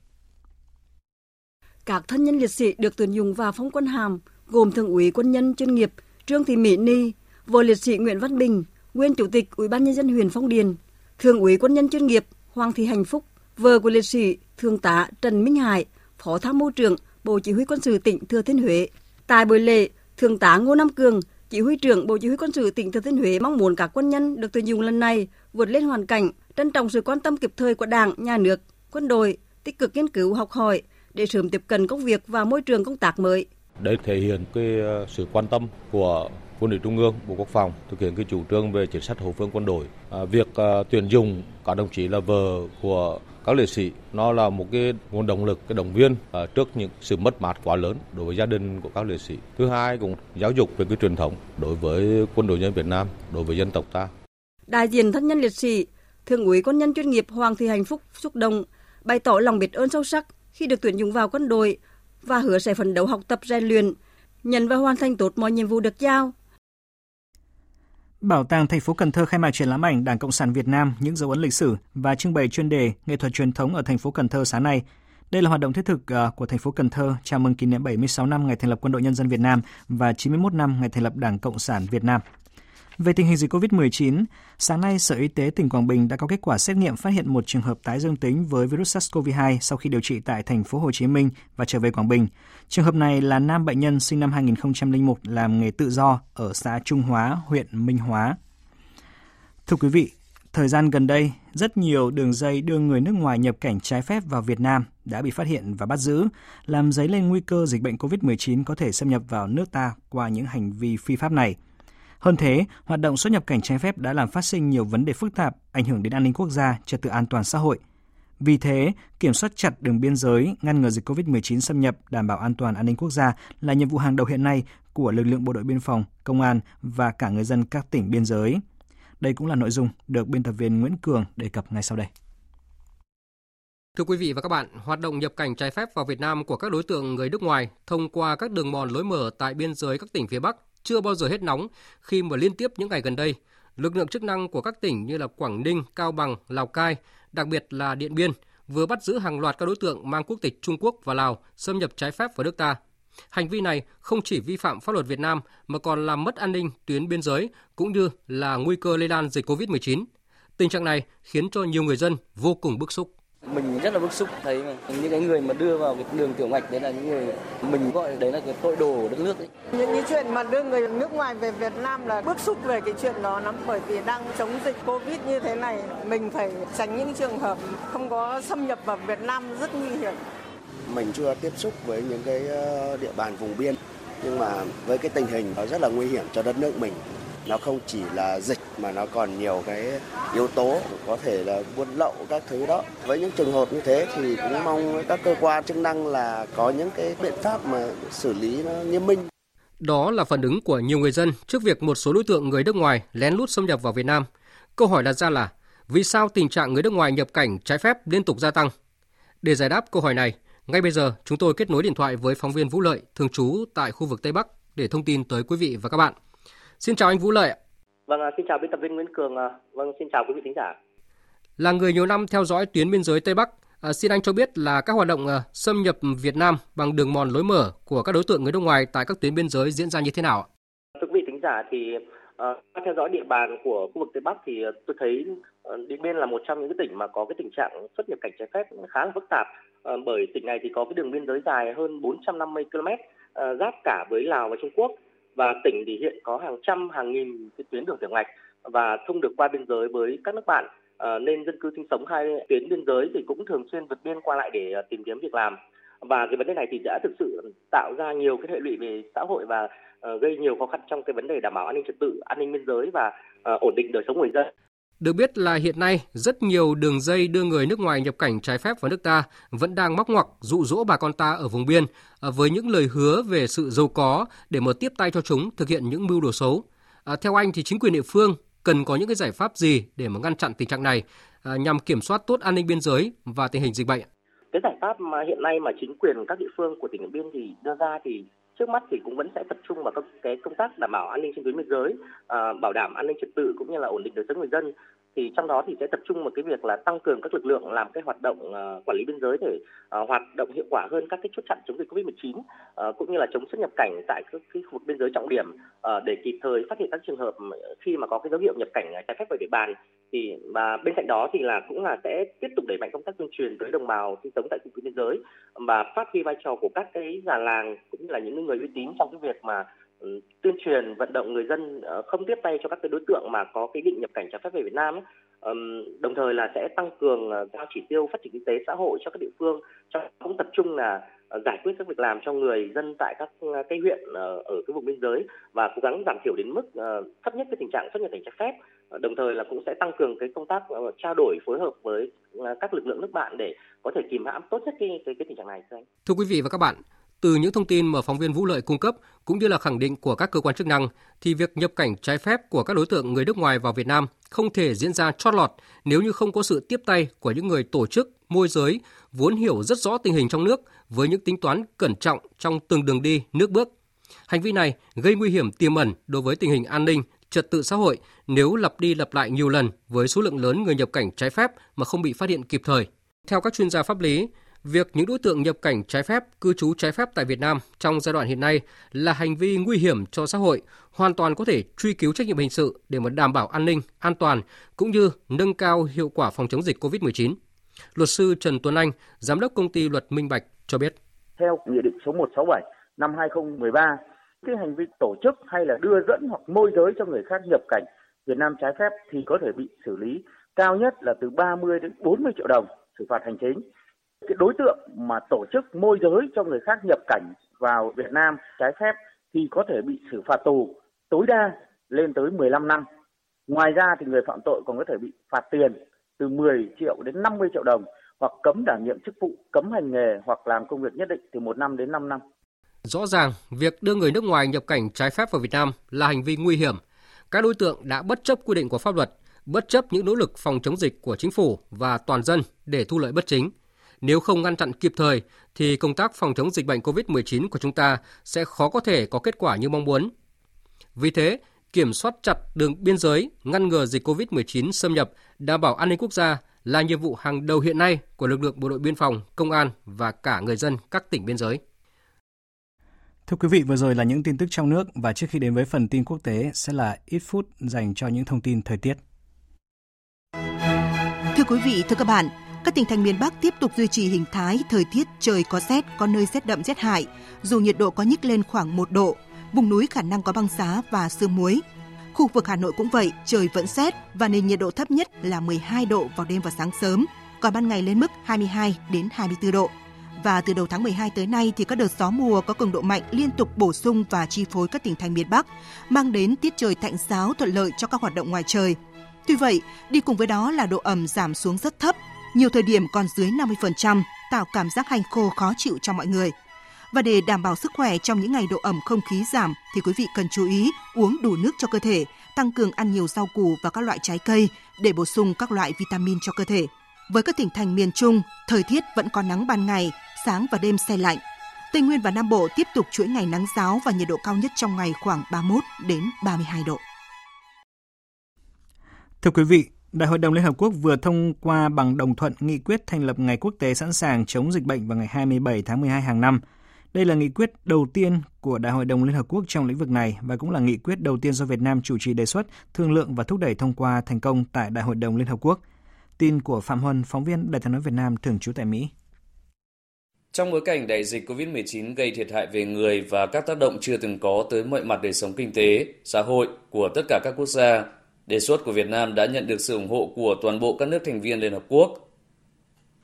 S3: Các thân nhân liệt sĩ được tuyển dụng và phong quân hàm gồm Thượng úy quân nhân chuyên nghiệp Trương Thị Mỹ Ni, vợ liệt sĩ Nguyễn Văn Bình, nguyên chủ tịch Ủy ban nhân dân huyện Phong Điền, Thượng úy quân nhân chuyên nghiệp Hoàng Thị Hạnh Phúc, vợ của liệt sĩ Thượng tá Trần Minh Hải, Phó Tham mưu trưởng Bộ Chỉ huy Quân sự tỉnh Thừa Thiên Huế. Tại buổi lễ, Thượng tá Ngô Nam Cường, Chỉ huy trưởng Bộ Chỉ huy Quân sự tỉnh Thừa Thiên Huế mong muốn các quân nhân được tuyển dụng lần này vượt lên hoàn cảnh, trân trọng sự quan tâm kịp thời của Đảng, Nhà nước, quân đội, tích cực nghiên cứu học hỏi để sớm tiếp cận công việc và môi trường công tác mới.
S24: Đây thể hiện cái ờ, sự quan tâm của quân ủy trung ương, bộ quốc phòng thực hiện cái chủ trương về chính sách hậu phương quân đội. À, việc à, tuyển dụng các đồng chí là vợ của các liệt sĩ nó là một cái nguồn động lực cái động viên uh, trước những sự mất mát quá lớn đối với gia đình của các liệt sĩ. Thứ hai cũng giáo dục về cái truyền thống đối với quân đội nhân Việt Nam đối với dân tộc ta.
S3: Đại diện thân nhân liệt sĩ thượng úy quân nhân chuyên nghiệp Hoàng Thị Hạnh Phúc xúc động bày tỏ lòng biết ơn sâu sắc khi được tuyển dụng vào quân đội và hứa sẽ phấn đấu học tập rèn luyện nhận và hoàn thành tốt mọi nhiệm vụ được giao.
S1: Bảo tàng thành phố Cần Thơ khai mạc triển lãm ảnh Đảng Cộng sản Việt Nam, những dấu ấn lịch sử và trưng bày chuyên đề nghệ thuật truyền thống ở thành phố Cần Thơ sáng nay. Đây là hoạt động thiết thực à, của thành phố Cần Thơ, chào mừng kỷ niệm 76 năm ngày thành lập Quân đội Nhân dân Việt Nam và 91 năm ngày thành lập Đảng Cộng sản Việt Nam. Về tình hình dịch COVID-19, sáng nay Sở Y tế tỉnh Quảng Bình đã có kết quả xét nghiệm phát hiện một trường hợp tái dương tính với virus SARS-CoV-2 sau khi điều trị tại thành phố Hồ Chí Minh và trở về Quảng Bình. Trường hợp này là nam bệnh nhân sinh năm 2001 làm nghề tự do ở xã Trung Hóa, huyện Minh Hóa. Thưa quý vị, thời gian gần đây, rất nhiều đường dây đưa người nước ngoài nhập cảnh trái phép vào Việt Nam đã bị phát hiện và bắt giữ, làm dấy lên nguy cơ dịch bệnh COVID-19 có thể xâm nhập vào nước ta qua những hành vi phi pháp này – hơn thế, hoạt động xuất nhập cảnh trái phép đã làm phát sinh nhiều vấn đề phức tạp, ảnh hưởng đến an ninh quốc gia, trật tự an toàn xã hội. Vì thế, kiểm soát chặt đường biên giới, ngăn ngừa dịch COVID-19 xâm nhập, đảm bảo an toàn an ninh quốc gia là nhiệm vụ hàng đầu hiện nay của lực lượng bộ đội biên phòng, công an và cả người dân các tỉnh biên giới. Đây cũng là nội dung được biên tập viên Nguyễn Cường đề cập ngay sau đây.
S25: Thưa quý vị và các bạn, hoạt động nhập cảnh trái phép vào Việt Nam của các đối tượng người nước ngoài thông qua các đường mòn lối mở tại biên giới các tỉnh phía Bắc chưa bao giờ hết nóng khi mà liên tiếp những ngày gần đây, lực lượng chức năng của các tỉnh như là Quảng Ninh, Cao Bằng, Lào Cai, đặc biệt là Điện Biên vừa bắt giữ hàng loạt các đối tượng mang quốc tịch Trung Quốc và Lào xâm nhập trái phép vào nước ta. Hành vi này không chỉ vi phạm pháp luật Việt Nam mà còn làm mất an ninh tuyến biên giới cũng như là nguy cơ lây lan dịch COVID-19. Tình trạng này khiến cho nhiều người dân vô cùng bức xúc.
S26: Mình rất là bức xúc thấy mà những cái người mà đưa vào cái đường tiểu ngạch đấy là những người mình gọi đấy là cái tội đồ của đất nước ấy.
S27: Những cái chuyện mà đưa người nước ngoài về Việt Nam là bức xúc về cái chuyện đó lắm bởi vì đang chống dịch Covid như thế này mình phải tránh những trường hợp không có xâm nhập vào Việt Nam rất nguy hiểm.
S28: Mình chưa tiếp xúc với những cái ờ, địa bàn vùng biên nhưng mà với cái tình hình nó rất là nguy hiểm cho đất nước mình nó không chỉ là dịch mà nó còn nhiều cái yếu tố có thể là buôn lậu các thứ đó với những trường hợp như thế thì cũng mong các cơ quan chức năng là có những cái biện pháp mà xử lý nó nghiêm minh
S25: Đó là phản ứng của nhiều người dân trước việc một số đối tượng người nước ngoài lén lút xâm nhập vào Việt Nam. Câu hỏi đặt ra là vì sao tình trạng người nước ngoài nhập cảnh trái phép liên tục gia tăng? Để giải đáp câu hỏi này, ngay bây giờ chúng tôi kết nối điện thoại với phóng viên Vũ Lợi, thường trú tại khu vực Tây Bắc để thông tin tới quý vị và các bạn. Xin chào anh Vũ Lợi.
S29: Vâng, à, xin chào biên tập viên Nguyễn Cường. À, vâng, xin chào quý vị thính giả.
S25: Là người nhiều năm theo dõi tuyến biên giới Tây Bắc, À, xin anh cho biết là các hoạt động à, xâm nhập Việt Nam bằng đường mòn lối mở của các đối tượng người nước ngoài tại các tuyến biên giới diễn ra như thế nào?
S29: Thưa quý vị thính giả thì uh, theo dõi địa bàn của khu vực Tây Bắc thì tôi thấy Điện Biên là một trong những cái tỉnh mà có cái tình trạng xuất nhập cảnh trái phép khá là phức tạp bởi tỉnh này thì có cái đường biên giới dài hơn 450 km giáp cả với Lào và Trung Quốc và tỉnh thì hiện có hàng trăm hàng nghìn cái tuyến đường tiểu ngạch và thông được qua biên giới với các nước bạn à, nên dân cư sinh sống hai tuyến biên giới thì cũng thường xuyên vượt biên qua lại để ờ, tìm kiếm việc làm và cái vấn đề này thì đã thực sự tạo ra nhiều cái hệ lụy về xã hội và uh, gây nhiều khó khăn trong cái vấn đề đảm bảo an ninh trật tự, an ninh biên giới và uh, ổn định đời sống người dân.
S25: Được biết là hiện nay rất nhiều đường dây đưa người nước ngoài nhập cảnh trái phép vào nước ta vẫn đang móc ngoặc dụ dỗ bà con ta ở vùng biên à, với những lời hứa về sự giàu có để mở tiếp tay cho chúng thực hiện những mưu đồ xấu. À, theo anh thì chính quyền địa phương cần có những cái giải pháp gì để mà ngăn chặn tình trạng này à, nhằm kiểm soát tốt an ninh biên giới và tình hình dịch bệnh?
S29: Cái giải pháp mà hiện nay mà chính quyền các địa phương của tỉnh Điện Biên thì đưa ra thì trước mắt thì cũng vẫn sẽ tập trung vào các cái công tác đảm bảo an ninh trên tuyến biên giới, à, bảo đảm an ninh trật tự cũng như là ổn định đời sống người dân thì trong đó thì sẽ tập trung vào cái việc là tăng cường các lực lượng làm cái hoạt động uh, quản lý biên giới để uh, hoạt động hiệu quả hơn các cái chốt chặn chống dịch Covid-19 uh, ờ, cũng như là chống xuất nhập cảnh tại các cái khu vực biên giới trọng điểm uh, để kịp thời phát hiện các trường hợp khi mà có cái dấu hiệu nhập cảnh trái phép vào địa bàn. Thì và bên cạnh đó thì là cũng là sẽ tiếp tục đẩy mạnh công tác tuyên truyền tới đồng bào sinh sống tại khu vực biên giới và phát huy vai trò của các cái già làng cũng như là những người uy tín trong cái việc mà Ừ, tuyên truyền vận động người dân ờ, không tiếp tay cho các cái đối tượng mà có cái định nhập cảnh trái phép về Việt Nam đồng thời là sẽ tăng cường ờ, giao chỉ tiêu phát triển kinh tế xã hội cho các địa phương. Trong cũng tập trung là ờ, giải quyết các việc làm cho người dân tại các cái huyện ở cái vùng biên giới và cố gắng giảm thiểu đến mức thấp nhất cái tình trạng xuất nhập cảnh trái phép. Đồng thời là cũng sẽ tăng cường cái công tác trao đổi phối hợp với các lực lượng nước bạn để có thể kìm hãm tốt nhất cái cái, cái tình trạng này thưa anh.
S25: Thưa quý vị và các bạn, từ những thông tin mà phóng viên Vũ Lợi cung cấp cũng như là khẳng định của các cơ quan chức năng thì việc nhập cảnh trái phép của các đối tượng người nước ngoài vào Việt Nam không thể diễn ra chót lọt nếu như không có sự tiếp tay của những người tổ chức, môi giới vốn hiểu rất rõ tình hình trong nước với những tính toán cẩn trọng trong từng đường đi, nước bước. Hành vi này gây nguy hiểm tiềm ẩn đối với tình hình an ninh, trật tự xã hội nếu lặp đi lặp lại nhiều lần với số lượng lớn người nhập cảnh trái phép mà không bị phát hiện kịp thời. Theo các chuyên gia pháp lý, việc những đối tượng nhập cảnh trái phép, cư trú trái phép tại Việt Nam trong giai đoạn hiện nay là hành vi nguy hiểm cho xã hội, hoàn toàn có thể truy cứu trách nhiệm hình sự để mà đảm bảo an ninh, an toàn cũng như nâng cao hiệu quả phòng chống dịch COVID-19. Luật sư Trần Tuấn Anh, giám đốc công ty Luật Minh Bạch cho biết.
S30: Theo Nghị định số 167 năm 2013, cái hành vi tổ chức hay là đưa dẫn hoặc môi giới cho người khác nhập cảnh Việt Nam trái phép thì có thể bị xử lý cao nhất là từ 30 đến 40 triệu đồng xử phạt hành chính cái đối tượng mà tổ chức môi giới cho người khác nhập cảnh vào Việt Nam trái phép thì có thể bị xử phạt tù tối đa lên tới 15 năm. Ngoài ra thì người phạm tội còn có thể bị phạt tiền từ 10 triệu đến 50 triệu đồng hoặc cấm đảm nhiệm chức vụ, cấm hành nghề hoặc làm công việc nhất định từ 1 năm đến 5 năm.
S25: Rõ ràng, việc đưa người nước ngoài nhập cảnh trái phép vào Việt Nam là hành vi nguy hiểm. Các đối tượng đã bất chấp quy định của pháp luật, bất chấp những nỗ lực phòng chống dịch của chính phủ và toàn dân để thu lợi bất chính. Nếu không ngăn chặn kịp thời thì công tác phòng chống dịch bệnh COVID-19 của chúng ta sẽ khó có thể có kết quả như mong muốn. Vì thế, kiểm soát chặt đường biên giới, ngăn ngừa dịch COVID-19 xâm nhập, đảm bảo an ninh quốc gia là nhiệm vụ hàng đầu hiện nay của lực lượng bộ đội biên phòng, công an và cả người dân các tỉnh biên giới.
S1: Thưa quý vị, vừa rồi là những tin tức trong nước và trước khi đến với phần tin quốc tế sẽ là ít phút dành cho những thông tin thời tiết.
S31: Thưa quý vị, thưa các bạn, các tỉnh thành miền Bắc tiếp tục duy trì hình thái thời tiết trời có rét, có nơi rét đậm rét hại, dù nhiệt độ có nhích lên khoảng 1 độ, vùng núi khả năng có băng giá và sương muối. Khu vực Hà Nội cũng vậy, trời vẫn rét và nền nhiệt độ thấp nhất là 12 độ vào đêm và sáng sớm, còn ban ngày lên mức 22 đến 24 độ. Và từ đầu tháng 12 tới nay thì các đợt gió mùa có cường độ mạnh liên tục bổ sung và chi phối các tỉnh thành miền Bắc, mang đến tiết trời tạnh giáo thuận lợi cho các hoạt động ngoài trời. Tuy vậy, đi cùng với đó là độ ẩm giảm xuống rất thấp, nhiều thời điểm còn dưới 50%, tạo cảm giác hanh khô khó chịu cho mọi người. Và để đảm bảo sức khỏe trong những ngày độ ẩm không khí giảm thì quý vị cần chú ý uống đủ nước cho cơ thể, tăng cường ăn nhiều rau củ và các loại trái cây để bổ sung các loại vitamin cho cơ thể. Với các tỉnh thành miền Trung, thời tiết vẫn có nắng ban ngày, sáng và đêm xe lạnh. Tây Nguyên và Nam Bộ tiếp tục chuỗi ngày nắng giáo và nhiệt độ cao nhất trong ngày khoảng 31 đến 32 độ.
S1: Thưa quý vị, Đại hội đồng Liên Hợp Quốc vừa thông qua bằng đồng thuận nghị quyết thành lập Ngày Quốc tế sẵn sàng chống dịch bệnh vào ngày 27 tháng 12 hàng năm. Đây là nghị quyết đầu tiên của Đại hội đồng Liên Hợp Quốc trong lĩnh vực này và cũng là nghị quyết đầu tiên do Việt Nam chủ trì đề xuất, thương lượng và thúc đẩy thông qua thành công tại Đại hội đồng Liên Hợp Quốc. Tin của Phạm Huân, phóng viên Đài tiếng nói Việt Nam thường trú tại Mỹ.
S27: Trong bối cảnh đại dịch COVID-19 gây thiệt hại về người và các tác động chưa từng có tới mọi mặt đời sống kinh tế, xã hội của tất cả các quốc gia, đề xuất của Việt Nam đã nhận được sự ủng hộ của toàn bộ các nước thành viên Liên Hợp Quốc.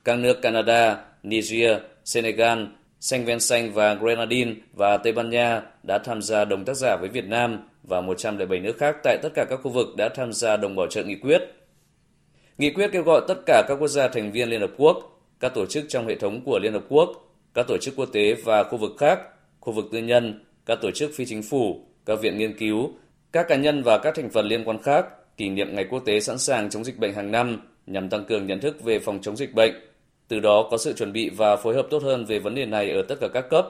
S27: Các nước Canada, Niger, Senegal, Saint Vincent và Grenadine và Tây Ban Nha đã tham gia đồng tác giả với Việt Nam và 107 nước khác tại tất cả các khu vực đã tham gia đồng bảo trợ nghị quyết. Nghị quyết kêu gọi tất cả các quốc gia thành viên Liên Hợp Quốc, các tổ chức trong hệ thống của Liên Hợp Quốc, các tổ chức quốc tế và khu vực khác, khu vực tư nhân, các tổ chức phi chính phủ, các viện nghiên cứu, các cá nhân và các thành phần liên quan khác kỷ niệm Ngày Quốc tế sẵn sàng chống dịch bệnh hàng năm nhằm tăng cường nhận thức về phòng chống dịch bệnh, từ đó có sự chuẩn bị và phối hợp tốt hơn về vấn đề này ở tất cả các cấp.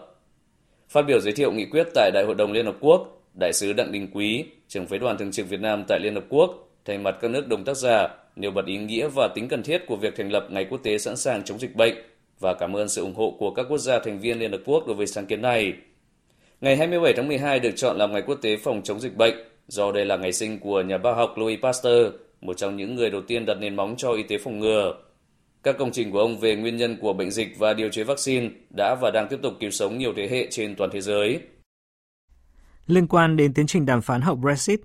S27: Phát biểu giới thiệu nghị quyết tại Đại hội đồng Liên Hợp Quốc, Đại sứ Đặng Đình Quý, trưởng phái đoàn thường trực Việt Nam tại Liên Hợp Quốc, thay mặt các nước đồng tác giả nêu bật ý nghĩa và tính cần thiết của việc thành lập Ngày Quốc tế sẵn sàng chống dịch bệnh và cảm ơn sự ủng hộ của các quốc gia thành viên Liên Hợp Quốc đối với sáng kiến này. Ngày 27 tháng 12 được chọn làm Ngày Quốc tế phòng chống dịch bệnh do đây là ngày sinh của nhà bác học Louis Pasteur, một trong những người đầu tiên đặt nền móng cho y tế phòng ngừa. Các công trình của ông về nguyên nhân của bệnh dịch và điều chế vaccine đã và đang tiếp tục cứu sống nhiều thế hệ trên toàn thế giới.
S1: Liên quan đến tiến trình đàm phán hậu Brexit,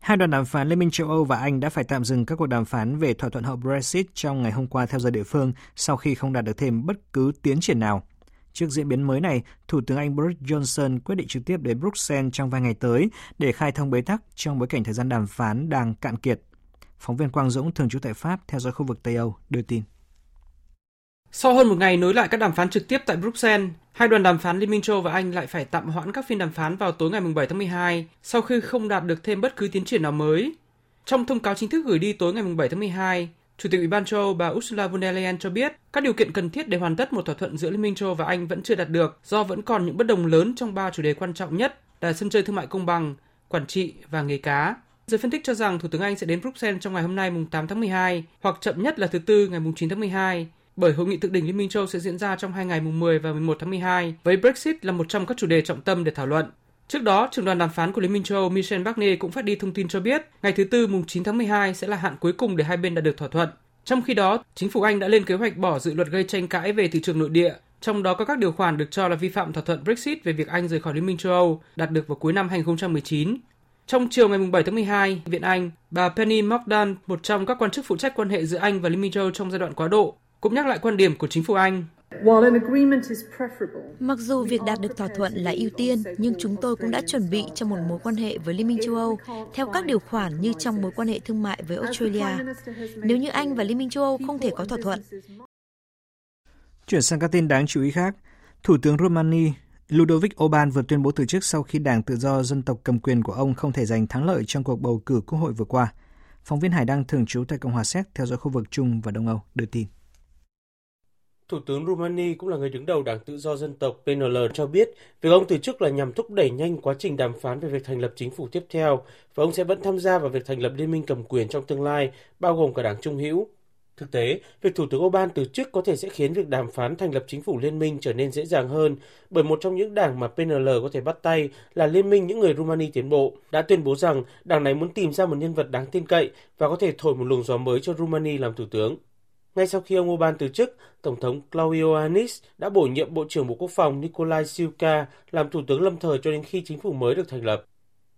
S1: hai đoàn đàm phán Liên minh châu Âu và Anh đã phải tạm dừng các cuộc đàm phán về thỏa thuận hậu Brexit trong ngày hôm qua theo giờ địa phương sau khi không đạt được thêm bất cứ tiến triển nào. Trước diễn biến mới này, Thủ tướng Anh Boris Johnson quyết định trực tiếp đến Bruxelles trong vài ngày tới để khai thông bế tắc trong bối cảnh thời gian đàm phán đang cạn kiệt. Phóng viên Quang Dũng thường trú tại Pháp theo dõi khu vực Tây Âu đưa tin.
S32: Sau hơn một ngày nối lại các đàm phán trực tiếp tại Bruxelles, hai đoàn đàm phán Liên minh châu và Anh lại phải tạm hoãn các phiên đàm phán vào tối ngày 7 tháng 12 sau khi không đạt được thêm bất cứ tiến triển nào mới. Trong thông cáo chính thức gửi đi tối ngày 7 tháng 12, Chủ tịch Ủy ban châu Âu bà Ursula von der Leyen cho biết các điều kiện cần thiết để hoàn tất một thỏa thuận giữa Liên minh châu và Anh vẫn chưa đạt được do vẫn còn những bất đồng lớn trong ba chủ đề quan trọng nhất là sân chơi thương mại công bằng, quản trị và nghề cá. Giới phân tích cho rằng Thủ tướng Anh sẽ đến Bruxelles trong ngày hôm nay mùng 8 tháng 12 hoặc chậm nhất là thứ Tư ngày mùng 9 tháng 12 bởi hội nghị thượng đỉnh Liên minh châu sẽ diễn ra trong hai ngày mùng 10 và 11 tháng 12 với Brexit là một trong các chủ đề trọng tâm để thảo luận. Trước đó, trưởng đoàn đàm phán của Liên minh châu Âu, Michel Barnier cũng phát đi thông tin cho biết ngày thứ Tư mùng 9 tháng 12 sẽ là hạn cuối cùng để hai bên đạt được thỏa thuận. Trong khi đó, chính phủ Anh đã lên kế hoạch bỏ dự luật gây tranh cãi về thị trường nội địa, trong đó có các điều khoản được cho là vi phạm thỏa thuận Brexit về việc Anh rời khỏi Liên minh châu Âu đạt được vào cuối năm 2019. Trong chiều ngày 7 tháng 12, Viện Anh, bà Penny Mordaunt, một trong các quan chức phụ trách quan hệ giữa Anh và Liên minh châu Âu trong giai đoạn quá độ, cũng nhắc lại quan điểm của chính phủ Anh
S33: Mặc dù việc đạt được thỏa thuận là ưu tiên, nhưng chúng tôi cũng đã chuẩn bị cho một mối quan hệ với Liên minh châu Âu theo các điều khoản như trong mối quan hệ thương mại với Australia. Nếu như Anh và Liên minh châu Âu không thể có thỏa thuận.
S1: Chuyển sang các tin đáng chú ý khác, Thủ tướng Romania Ludovic Orbán vừa tuyên bố từ chức sau khi Đảng Tự do Dân tộc cầm quyền của ông không thể giành thắng lợi trong cuộc bầu cử quốc hội vừa qua. Phóng viên Hải Đăng thường trú tại Cộng hòa Séc theo dõi khu vực Trung và Đông Âu đưa tin.
S34: Thủ tướng Romania cũng là người đứng đầu Đảng Tự do Dân tộc PNL cho biết việc ông từ chức là nhằm thúc đẩy nhanh quá trình đàm phán về việc thành lập chính phủ tiếp theo và ông sẽ vẫn tham gia vào việc thành lập liên minh cầm quyền trong tương lai, bao gồm cả Đảng Trung hữu. Thực tế, việc Thủ tướng Orbán từ chức có thể sẽ khiến việc đàm phán thành lập chính phủ liên minh trở nên dễ dàng hơn, bởi một trong những đảng mà PNL có thể bắt tay là Liên minh những người Rumani tiến bộ, đã tuyên bố rằng đảng này muốn tìm ra một nhân vật đáng tin cậy và có thể thổi một luồng gió mới cho Rumani làm thủ tướng. Ngay sau khi ông Orbán từ chức, Tổng thống Claudio Anis đã bổ nhiệm Bộ trưởng Bộ Quốc phòng Nikolai Siuka làm thủ tướng lâm thời cho đến khi chính phủ mới được thành lập.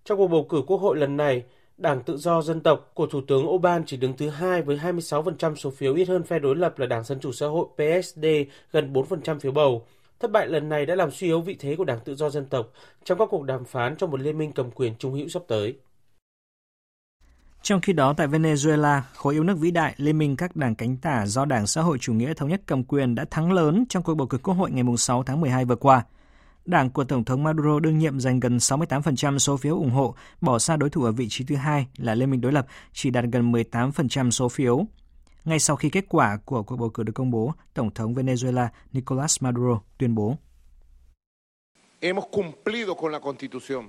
S34: Trong cuộc bầu cử quốc hội lần này, Đảng Tự do Dân tộc của Thủ tướng Orbán chỉ đứng thứ hai với 26% số phiếu ít hơn phe đối lập là Đảng Dân Chủ Xã hội PSD gần 4% phiếu bầu. Thất bại lần này đã làm suy yếu vị thế của Đảng Tự do Dân tộc trong các cuộc đàm phán trong một liên minh cầm quyền trung hữu sắp tới.
S1: Trong khi đó, tại Venezuela, khối yêu nước vĩ đại Liên minh các đảng cánh tả do Đảng Xã hội Chủ nghĩa Thống nhất cầm quyền đã thắng lớn trong cuộc bầu cử quốc hội ngày 6 tháng 12 vừa qua. Đảng của Tổng thống Maduro đương nhiệm giành gần 68% số phiếu ủng hộ, bỏ xa đối thủ ở vị trí thứ hai là Liên minh đối lập chỉ đạt gần 18% số phiếu. Ngay sau khi kết quả của cuộc bầu cử được công bố, Tổng thống Venezuela Nicolas Maduro tuyên bố.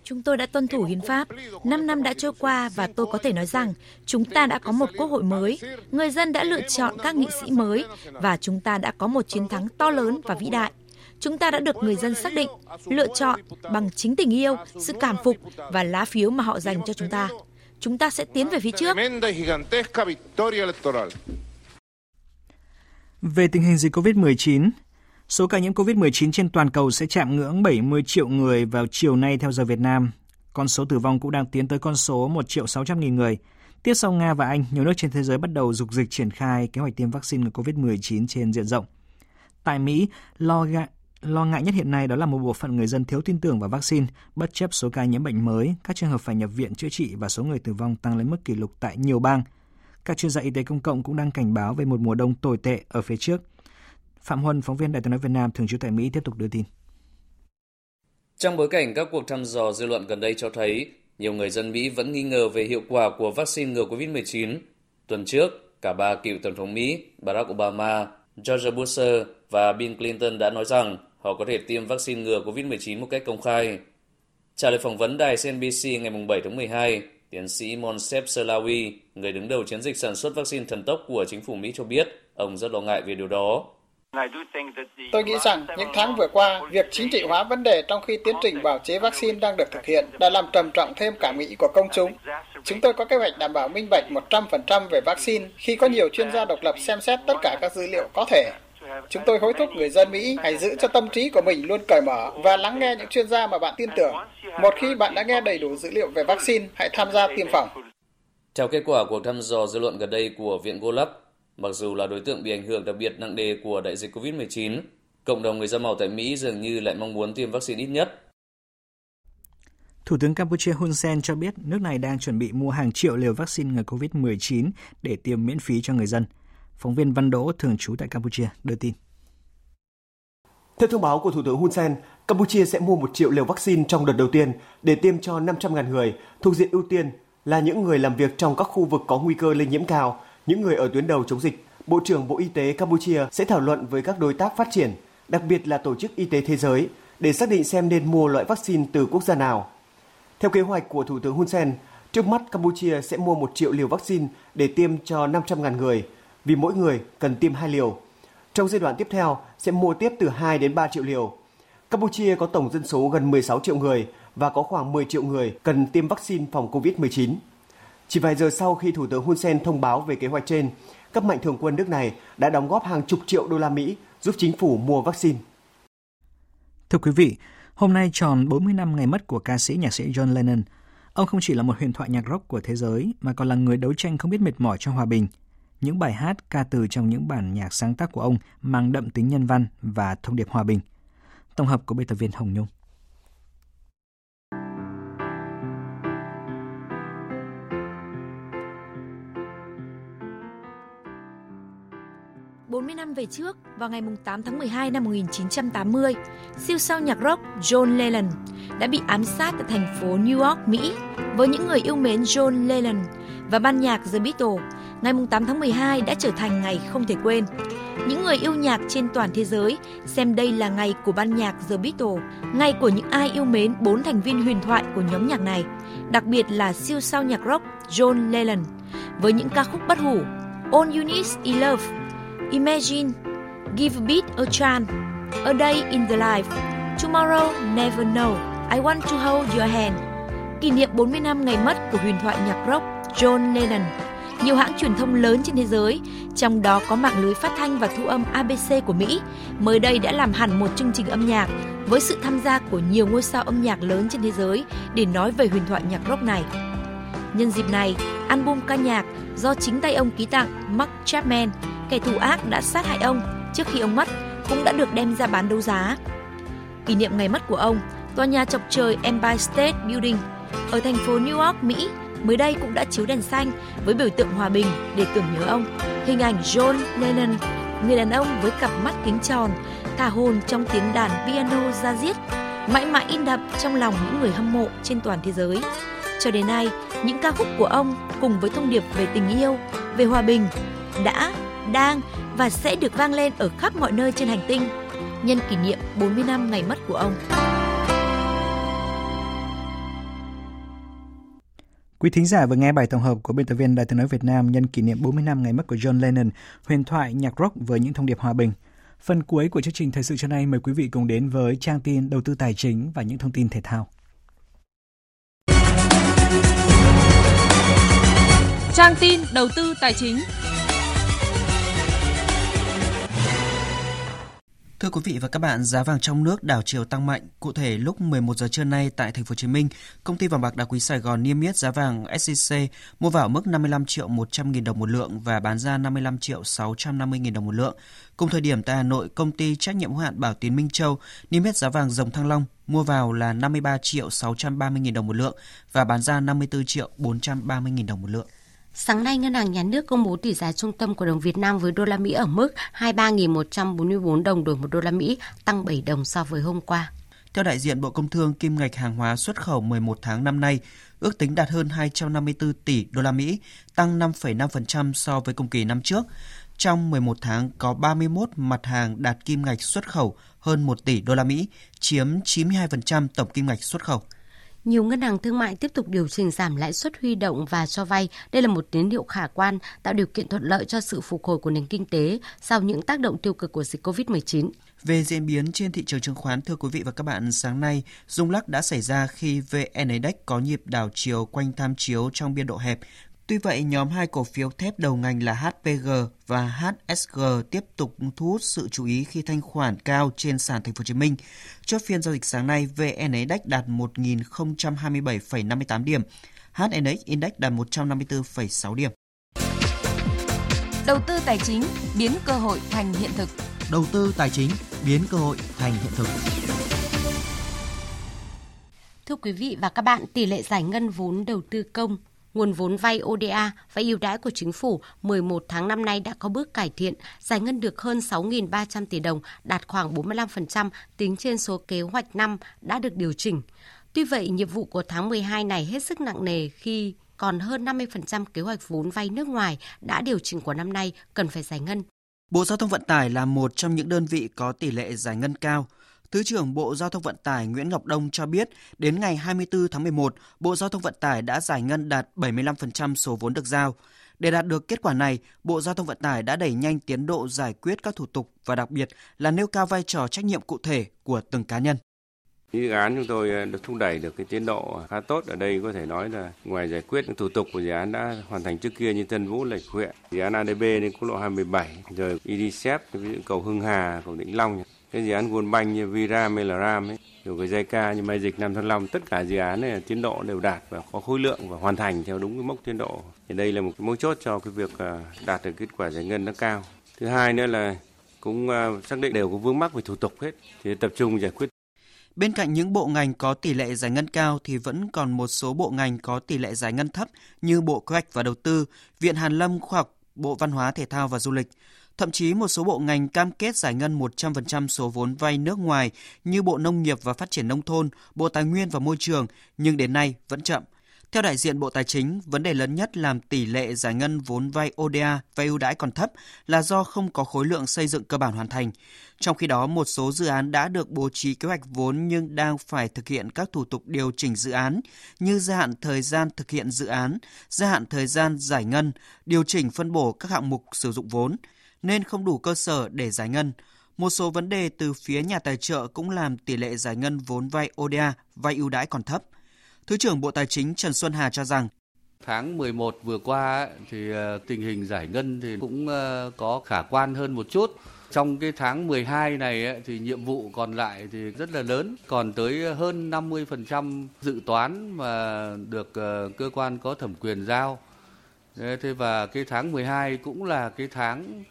S33: Chúng tôi đã tuân thủ hiến pháp. Năm năm đã trôi qua và tôi có thể nói rằng chúng ta đã có một quốc hội mới, người dân đã lựa chọn các nghị sĩ mới và chúng ta đã có một chiến thắng to lớn và vĩ đại. Chúng ta đã được người dân xác định, lựa chọn bằng chính tình yêu, sự cảm phục và lá phiếu mà họ dành cho chúng ta. Chúng ta sẽ tiến về phía trước.
S1: Về tình hình dịch COVID-19, số ca nhiễm COVID-19 trên toàn cầu sẽ chạm ngưỡng 70 triệu người vào chiều nay theo giờ Việt Nam. Con số tử vong cũng đang tiến tới con số 1 triệu 600 nghìn người. Tiếp sau Nga và Anh, nhiều nước trên thế giới bắt đầu dục dịch triển khai kế hoạch tiêm vaccine ngừa COVID-19 trên diện rộng. Tại Mỹ, lo ngại, lo ngại nhất hiện nay đó là một bộ phận người dân thiếu tin tưởng vào vaccine, bất chấp số ca nhiễm bệnh mới, các trường hợp phải nhập viện chữa trị và số người tử vong tăng lên mức kỷ lục tại nhiều bang. Các chuyên gia y tế công cộng cũng đang cảnh báo về một mùa đông tồi tệ ở phía trước. Phạm Huân, phóng viên Đài tiếng nói Việt Nam thường trú tại Mỹ tiếp tục đưa tin.
S27: Trong bối cảnh các cuộc thăm dò dư luận gần đây cho thấy nhiều người dân Mỹ vẫn nghi ngờ về hiệu quả của vaccine ngừa COVID-19. Tuần trước, cả ba cựu tổng thống Mỹ Barack Obama, George Bush và Bill Clinton đã nói rằng họ có thể tiêm vaccine ngừa COVID-19 một cách công khai. Trả lời phỏng vấn đài CNBC ngày 7 tháng 12, tiến sĩ Monsef Selawi, người đứng đầu chiến dịch sản xuất vaccine thần tốc của chính phủ Mỹ cho biết, ông rất lo ngại về điều đó.
S35: Tôi nghĩ rằng những tháng vừa qua, việc chính trị hóa vấn đề trong khi tiến trình bảo chế vaccine đang được thực hiện đã làm trầm trọng thêm cả nghĩ của công chúng. Chúng tôi có kế hoạch đảm bảo minh bạch 100% về vaccine khi có nhiều chuyên gia độc lập xem xét tất cả các dữ liệu có thể. Chúng tôi hối thúc người dân Mỹ hãy giữ cho tâm trí của mình luôn cởi mở và lắng nghe những chuyên gia mà bạn tin tưởng. Một khi bạn đã nghe đầy đủ dữ liệu về vaccine, hãy tham gia tiêm phòng.
S27: Theo kết quả cuộc thăm dò dư luận gần đây của Viện Gallup, mặc dù là đối tượng bị ảnh hưởng đặc biệt nặng nề của đại dịch COVID-19, cộng đồng người da màu tại Mỹ dường như lại mong muốn tiêm vaccine ít nhất.
S1: Thủ tướng Campuchia Hun Sen cho biết nước này đang chuẩn bị mua hàng triệu liều vaccine ngừa COVID-19 để tiêm miễn phí cho người dân. Phóng viên Văn Đỗ thường trú tại Campuchia đưa tin.
S36: Theo thông báo của Thủ tướng Hun Sen, Campuchia sẽ mua 1 triệu liều vaccine trong đợt đầu tiên để tiêm cho 500.000 người thuộc diện ưu tiên là những người làm việc trong các khu vực có nguy cơ lây nhiễm cao, những người ở tuyến đầu chống dịch. Bộ trưởng Bộ Y tế Campuchia sẽ thảo luận với các đối tác phát triển, đặc biệt là Tổ chức Y tế Thế giới, để xác định xem nên mua loại vaccine từ quốc gia nào. Theo kế hoạch của Thủ tướng Hun Sen, trước mắt Campuchia sẽ mua 1 triệu liều vaccine để tiêm cho 500.000 người, vì mỗi người cần tiêm 2 liều. Trong giai đoạn tiếp theo sẽ mua tiếp từ 2 đến 3 triệu liều. Campuchia có tổng dân số gần 16 triệu người và có khoảng 10 triệu người cần tiêm vaccine phòng COVID-19. Chỉ vài giờ sau khi Thủ tướng Hun Sen thông báo về kế hoạch trên, các mạnh thường quân nước này đã đóng góp hàng chục triệu đô la Mỹ giúp chính phủ mua vaccine.
S1: Thưa quý vị, hôm nay tròn 40 năm ngày mất của ca sĩ nhạc sĩ John Lennon. Ông không chỉ là một huyền thoại nhạc rock của thế giới mà còn là người đấu tranh không biết mệt mỏi cho hòa bình. Những bài hát, ca từ trong những bản nhạc sáng tác của ông mang đậm tính nhân văn và thông điệp hòa bình. Tổng hợp của biên tập viên Hồng Nhung.
S33: 40 năm về trước, vào ngày 8 tháng 12 năm 1980, siêu sao nhạc rock John Lennon đã bị ám sát tại thành phố New York, Mỹ với những người yêu mến John Lennon và ban nhạc The Beatles. Ngày 8 tháng 12 đã trở thành ngày không thể quên. Những người yêu nhạc trên toàn thế giới xem đây là ngày của ban nhạc The Beatles, ngày của những ai yêu mến bốn thành viên huyền thoại của nhóm nhạc này, đặc biệt là siêu sao nhạc rock John Lennon với những ca khúc bất hủ All You Need Is Love, Imagine, Give a Beat a Chance, A Day in the Life, Tomorrow Never Know, I Want to Hold Your Hand. Kỷ niệm 40 năm ngày mất của huyền thoại nhạc rock John Lennon. Nhiều hãng truyền thông lớn trên thế giới, trong đó có mạng lưới phát thanh và thu âm ABC của Mỹ, mới đây đã làm hẳn một chương trình âm nhạc với sự tham gia của nhiều ngôi sao âm nhạc lớn trên thế giới để nói về huyền thoại nhạc rock này. Nhân dịp này, album ca nhạc do chính tay ông ký tặng Mark Chapman kẻ thù ác đã sát hại ông trước khi ông mất cũng đã được đem ra bán đấu giá. Kỷ niệm ngày mất của ông, tòa nhà chọc trời Empire State Building ở thành phố New York, Mỹ mới đây cũng đã chiếu đèn xanh với biểu tượng hòa bình để tưởng nhớ ông. Hình ảnh John Lennon, người đàn ông với cặp mắt kính tròn, thả hồn trong tiếng đàn piano ra diết, mãi mãi in đậm trong lòng những người hâm mộ trên toàn thế giới. Cho đến nay, những ca khúc của ông cùng với thông điệp về tình yêu, về hòa bình đã, đang và sẽ được vang lên ở khắp mọi nơi trên hành tinh nhân kỷ niệm 40 năm ngày mất của ông.
S1: Quý thính giả vừa nghe bài tổng hợp của biên tập viên Đài tiếng nói Việt Nam nhân kỷ niệm 40 năm ngày mất của John Lennon, huyền thoại nhạc rock với những thông điệp hòa bình. Phần cuối của chương trình thời sự cho nay mời quý vị cùng đến với trang tin đầu tư tài chính và những thông tin thể thao.
S37: Trang tin đầu tư tài chính.
S38: Thưa quý vị và các bạn, giá vàng trong nước đảo chiều tăng mạnh. Cụ thể, lúc 11 giờ trưa nay tại thành phố Hồ Chí Minh, công ty vàng bạc đá quý Sài Gòn niêm yết giá vàng SJC mua vào mức 55 triệu 100 000 đồng một lượng và bán ra 55 triệu 650 000 đồng một lượng. Cùng thời điểm tại Hà Nội, công ty trách nhiệm hữu hạn Bảo Tín Minh Châu niêm yết giá vàng dòng Thăng Long mua vào là 53 triệu 630 000 đồng một lượng và bán ra 54 triệu 430 000 đồng một lượng.
S39: Sáng nay, Ngân hàng Nhà nước công bố tỷ giá trung tâm của đồng Việt Nam với đô la Mỹ ở mức 23.144 đồng đổi một đô la Mỹ, tăng 7 đồng so với hôm qua.
S38: Theo đại diện Bộ Công Thương, kim ngạch hàng hóa xuất khẩu 11 tháng năm nay ước tính đạt hơn 254 tỷ đô la Mỹ, tăng 5,5% so với cùng kỳ năm trước. Trong 11 tháng có 31 mặt hàng đạt kim ngạch xuất khẩu hơn 1 tỷ đô la Mỹ, chiếm 92% tổng kim ngạch xuất khẩu.
S39: Nhiều ngân hàng thương mại tiếp tục điều chỉnh giảm lãi suất huy động và cho vay. Đây là một tín hiệu khả quan, tạo điều kiện thuận lợi cho sự phục hồi của nền kinh tế sau những tác động tiêu cực của dịch COVID-19.
S38: Về diễn biến trên thị trường chứng khoán, thưa quý vị và các bạn, sáng nay, rung lắc đã xảy ra khi VN Index có nhịp đảo chiều quanh tham chiếu trong biên độ hẹp, Tuy vậy, nhóm hai cổ phiếu thép đầu ngành là HPG và HSG tiếp tục thu hút sự chú ý khi thanh khoản cao trên sàn Thành phố Hồ Chí Minh. Chốt phiên giao dịch sáng nay, VN Index đạt 1.027,58 điểm, HNX Index đạt 154,6 điểm.
S37: Đầu tư tài chính biến cơ hội thành hiện thực.
S38: Đầu tư tài chính biến cơ hội thành hiện thực.
S39: Thưa quý vị và các bạn, tỷ lệ giải ngân vốn đầu tư công nguồn vốn vay ODA và ưu đãi của chính phủ 11 tháng năm nay đã có bước cải thiện, giải ngân được hơn 6.300 tỷ đồng, đạt khoảng 45% tính trên số kế hoạch năm đã được điều chỉnh. Tuy vậy, nhiệm vụ của tháng 12 này hết sức nặng nề khi còn hơn 50% kế hoạch vốn vay nước ngoài đã điều chỉnh của năm nay cần phải giải ngân.
S38: Bộ Giao thông Vận tải là một trong những đơn vị có tỷ lệ giải ngân cao. Thứ trưởng Bộ Giao thông Vận tải Nguyễn Ngọc Đông cho biết, đến ngày 24 tháng 11, Bộ Giao thông Vận tải đã giải ngân đạt 75% số vốn được giao. Để đạt được kết quả này, Bộ Giao thông Vận tải đã đẩy nhanh tiến độ giải quyết các thủ tục và đặc biệt là nêu cao vai trò trách nhiệm cụ thể của từng cá nhân.
S40: Dự án chúng tôi ờ, được thúc đẩy được cái tiến độ khá tốt ở đây có thể nói là ngoài giải quyết những thủ tục của dự án đã hoàn thành trước kia như Tân Vũ, Lạch Huyện, dự án ADB đến quốc lộ 27, rồi EDCF, cầu Hưng Hà, cầu Vĩnh Long cái dự án World Bank như Vira, Melaram ấy, rồi cái JICA như Mai Dịch Nam Thăng Long, tất cả dự án này tiến độ đều đạt và có khối lượng và hoàn thành theo đúng cái mốc tiến độ. Thì đây là một cái mấu chốt cho cái việc à, đạt được kết quả giải ngân nó cao. Thứ hai nữa là cũng à, xác định đều có vướng mắc về thủ tục hết thì tập trung giải quyết
S38: Bên cạnh những bộ ngành có tỷ lệ giải ngân cao thì vẫn còn một số bộ ngành có tỷ lệ giải ngân thấp như Bộ Kế hoạch và Đầu tư, Viện Hàn Lâm Khoa học, Bộ Văn hóa Thể thao và Du lịch. Thậm chí một số bộ ngành cam kết giải ngân 100% số vốn vay nước ngoài như Bộ Nông nghiệp và Phát triển Nông thôn, Bộ Tài nguyên và Môi trường, nhưng đến nay vẫn chậm. Theo đại diện Bộ Tài chính, vấn đề lớn nhất làm tỷ lệ giải ngân vốn vay ODA vay ưu đãi còn thấp là do không có khối lượng xây dựng cơ bản hoàn thành. Trong khi đó, một số dự án đã được bố trí kế hoạch vốn nhưng đang phải thực hiện các thủ tục điều chỉnh dự án như gia hạn thời gian thực hiện dự án, gia hạn thời gian giải ngân, điều chỉnh phân bổ các hạng mục sử dụng vốn – nên không đủ cơ sở để giải ngân. Một số vấn đề từ phía nhà tài trợ cũng làm tỷ lệ giải ngân vốn vay ODA, vay ưu đãi còn thấp. Thứ trưởng Bộ Tài chính Trần Xuân Hà cho rằng
S41: Tháng 11 vừa qua thì ờ, tình hình giải ngân thì cũng ờ, có khả quan hơn một chút. Trong cái tháng 12 này thì nhiệm vụ còn lại thì rất là lớn, còn tới hơn 50% dự toán mà được ờ, cơ quan có thẩm quyền giao. Thế và cái tháng 12 cũng là cái tháng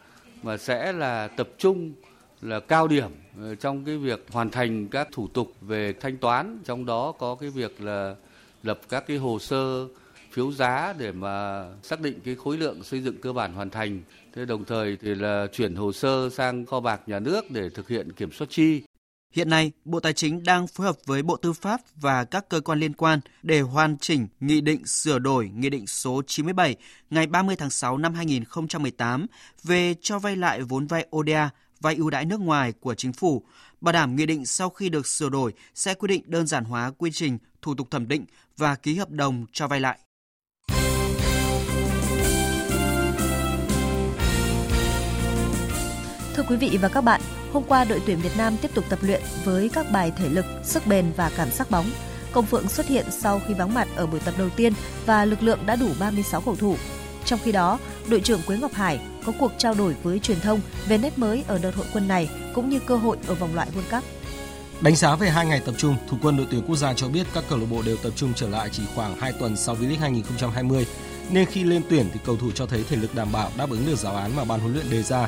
S41: mà sẽ là tập trung, là cao điểm ờ, trong cái việc hoàn thành các thủ tục về thanh toán. Trong đó có cái việc là lập các cái hồ sơ phiếu giá để mà xác định cái khối lượng xây dựng cơ bản hoàn thành. Thế đồng thời thì là chuyển hồ sơ sang kho bạc nhà nước để thực hiện kiểm soát chi.
S38: Hiện nay, Bộ Tài chính đang phối hợp với Bộ Tư pháp và các cơ quan liên quan để hoàn chỉnh Nghị định sửa đổi Nghị định số 97 ngày 30 tháng 6 năm 2018 về cho vay lại vốn vay ODA, vay ưu đãi nước ngoài của chính phủ, bảo đảm nghị định sau khi được sửa đổi sẽ quy định đơn giản hóa quy trình, thủ tục thẩm định và ký hợp đồng cho vay lại.
S42: Thưa quý vị và các bạn, hôm qua đội tuyển Việt Nam tiếp tục tập luyện với các bài thể lực, sức bền và cảm giác bóng. Công Phượng xuất hiện sau khi vắng mặt ở buổi tập đầu tiên và lực lượng đã đủ 36 cầu thủ. Trong khi đó, đội trưởng Quế Ngọc Hải có cuộc trao đổi với truyền thông về nét mới ở đợt hội quân này cũng như cơ hội ở vòng loại World Cup.
S20: Đánh giá về hai ngày tập trung, thủ quân đội tuyển quốc gia cho biết các câu lạc bộ đều tập trung trở lại chỉ khoảng 2 tuần sau V-League 2020, nên khi lên tuyển thì cầu thủ cho thấy thể lực đảm bảo đáp ứng được giáo án mà ban huấn luyện đề ra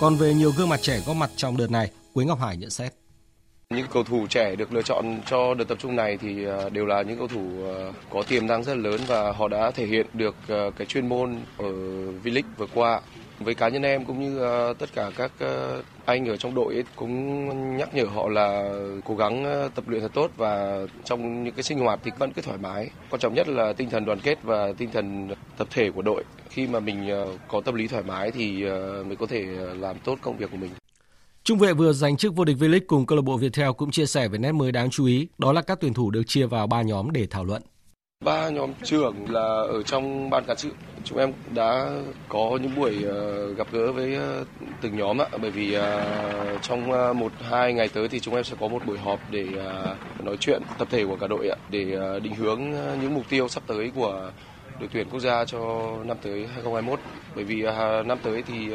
S20: còn về nhiều gương mặt trẻ góp mặt trong đợt này, Quế Ngọc Hải nhận xét.
S43: Những cầu thủ trẻ được lựa chọn cho đợt tập trung này thì ờ, đều là những cầu thủ ờ, có tiềm năng rất lớn và họ đã thể hiện được ờ, cái chuyên môn ở V-League vừa qua. Với cá nhân em cũng như ờ, tất cả các ờ, anh ở trong đội ấy cũng nhắc nhở họ là cố gắng ờ, tập luyện thật tốt và trong những cái sinh hoạt thì vẫn cứ thoải mái. Quan trọng nhất là tinh thần đoàn kết và tinh thần tập thể của đội. Khi mà mình có tâm lý thoải mái thì mới có thể làm tốt công việc của mình.
S20: Trung vệ vừa giành chức vô địch V-League cùng câu lạc bộ Viettel cũng chia sẻ về nét mới đáng chú ý, đó là các tuyển thủ được chia vào 3 nhóm để thảo luận.
S43: Ba nhóm trưởng là ở trong ban cán sự. Chúng em đã có những buổi ờ, gặp gỡ với ờ, từng nhóm ạ, bởi vì ờ, trong một hai ngày tới thì chúng em sẽ có một buổi họp để nói chuyện tập thể của cả đội ạ, để định hướng những mục tiêu sắp tới của đội tuyển quốc gia cho năm tới 2021 bởi vì năm tới thì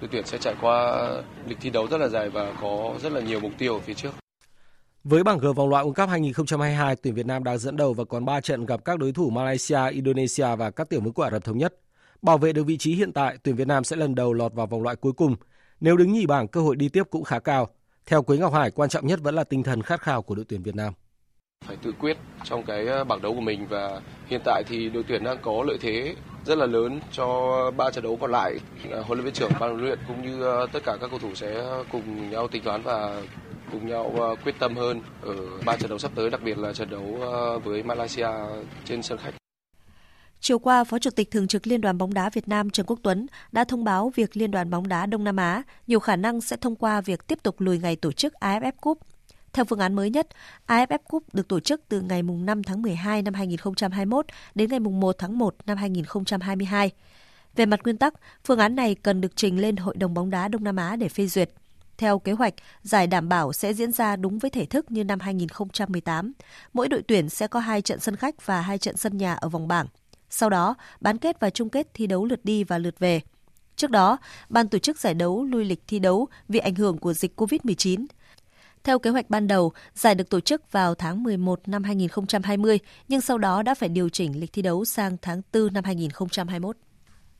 S43: đội tuyển sẽ trải qua lịch thi đấu rất là dài và có rất là nhiều mục tiêu ở phía trước.
S20: Với bảng G vòng loại World Cup 2022, tuyển Việt Nam đang dẫn đầu và còn 3 trận gặp các đối thủ Malaysia, Indonesia và các tiểu vương quốc Ả Rập thống nhất. Bảo vệ được vị trí hiện tại, tuyển Việt Nam sẽ lần đầu lọt vào vòng loại cuối cùng. Nếu đứng nhì bảng, cơ hội đi tiếp cũng khá cao. Theo Quế Ngọc Hải, quan trọng nhất vẫn là tinh thần khát khao của đội tuyển Việt Nam
S43: phải tự quyết trong cái ờ, bảng đấu của mình và hiện tại thì đội tuyển đang có lợi thế rất là lớn cho ba trận đấu còn lại. Ờ, huấn luyện viên trưởng ban huấn luyện cũng như ờ, tất cả các cầu thủ sẽ cùng nhau tính toán và cùng nhau ờ, quyết tâm hơn ở ba trận đấu sắp tới, đặc biệt là trận đấu ờ, với Malaysia trên sân khách.
S42: Chiều qua, Phó Chủ tịch Thường trực Liên đoàn bóng đá Việt Nam Trần Quốc Tuấn đã thông báo việc Liên đoàn bóng đá Đông Nam Á nhiều khả năng sẽ thông qua việc tiếp tục lùi ngày tổ chức AFF Cup theo phương án mới nhất, AFF Cup được tổ chức từ ngày 5 tháng 12 năm 2021 đến ngày 1 tháng 1 năm 2022. Về mặt nguyên tắc, phương án này cần được trình lên Hội đồng bóng đá Đông Nam Á để phê duyệt. Theo kế hoạch, giải đảm bảo sẽ diễn ra đúng với thể thức như năm 2018. Mỗi đội tuyển sẽ có hai trận sân khách và hai trận sân nhà ở vòng bảng. Sau đó, bán kết và chung kết thi đấu lượt đi và lượt về. Trước đó, ban tổ chức giải đấu lui lịch thi đấu vì ảnh hưởng của dịch COVID-19. Theo kế hoạch ban đầu, giải được tổ chức vào tháng 11 năm 2020, nhưng sau đó đã phải điều chỉnh lịch thi đấu sang tháng 4 năm 2021.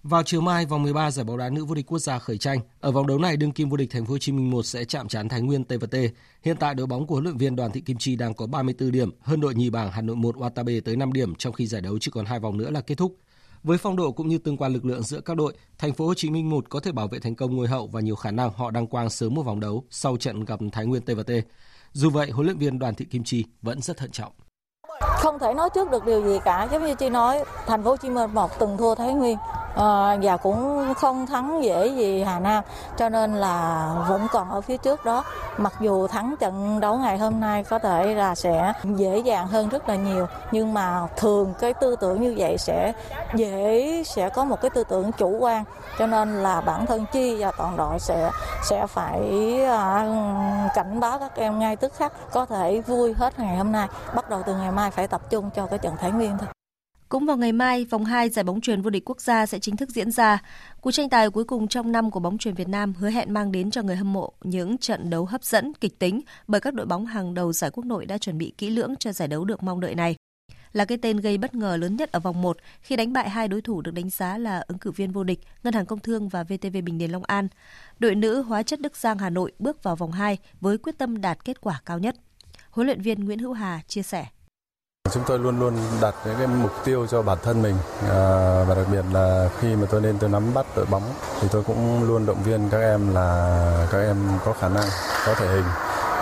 S20: Vào chiều mai, vòng 13 giải bóng đá nữ vô địch quốc gia khởi tranh. Ở vòng đấu này, đương kim vô địch Thành phố Hồ Chí Minh 1 sẽ chạm trán Thái Nguyên T&T. Hiện tại đội bóng của huấn luyện viên Đoàn Thị Kim Chi đang có 34 điểm, hơn đội nhì bảng Hà Nội 1 Watabe tới 5 điểm trong khi giải đấu chỉ còn hai vòng nữa là kết thúc. Với phong độ cũng như tương quan lực lượng giữa các đội, Thành phố Hồ Chí Minh 1 có thể bảo vệ thành công ngôi hậu và nhiều khả năng họ đăng quang sớm một vòng đấu sau trận gặp Thái Nguyên T&T. Dù vậy, huấn luyện viên Đoàn Thị Kim Chi vẫn rất thận trọng.
S44: Không thể nói trước được điều gì cả, giống như chị nói, Thành phố Hồ Chí Minh một từng thua Thái Nguyên và cũng không thắng dễ gì Hà Nam, cho nên là vẫn còn ở phía trước đó. Mặc dù thắng trận đấu ngày hôm nay có thể là sẽ dễ dàng hơn rất là nhiều, nhưng mà thường cái tư tưởng như vậy sẽ dễ, sẽ có một cái tư tưởng chủ quan. Cho nên là bản thân chi và toàn đội sẽ sẽ phải ờ, cảnh báo các em ngay tức khắc, có thể vui hết ngày hôm nay, bắt đầu từ ngày mai phải tập trung cho cái trận Thái Nguyên thôi
S42: cũng vào ngày mai, vòng 2 giải bóng truyền vô địch quốc gia sẽ chính thức diễn ra. Cuộc tranh tài cuối cùng trong năm của bóng truyền Việt Nam hứa hẹn mang đến cho người hâm mộ những trận đấu hấp dẫn, kịch tính bởi các đội bóng hàng đầu giải quốc nội đã chuẩn bị kỹ lưỡng cho giải đấu được mong đợi này. Là cái tên gây bất ngờ lớn nhất ở vòng 1 khi đánh bại hai đối thủ được đánh giá là ứng cử viên vô địch Ngân hàng Công Thương và VTV Bình Điền Long An. Đội nữ hóa chất Đức Giang Hà Nội bước vào vòng 2 với quyết tâm đạt kết quả cao nhất. Huấn luyện viên Nguyễn Hữu Hà chia sẻ.
S45: Chúng tôi luôn luôn đặt những cái mục tiêu cho bản thân mình à, và đặc biệt là khi mà tôi lên tôi nắm bắt đội bóng thì tôi cũng luôn động viên các em là các em có khả năng, có thể hình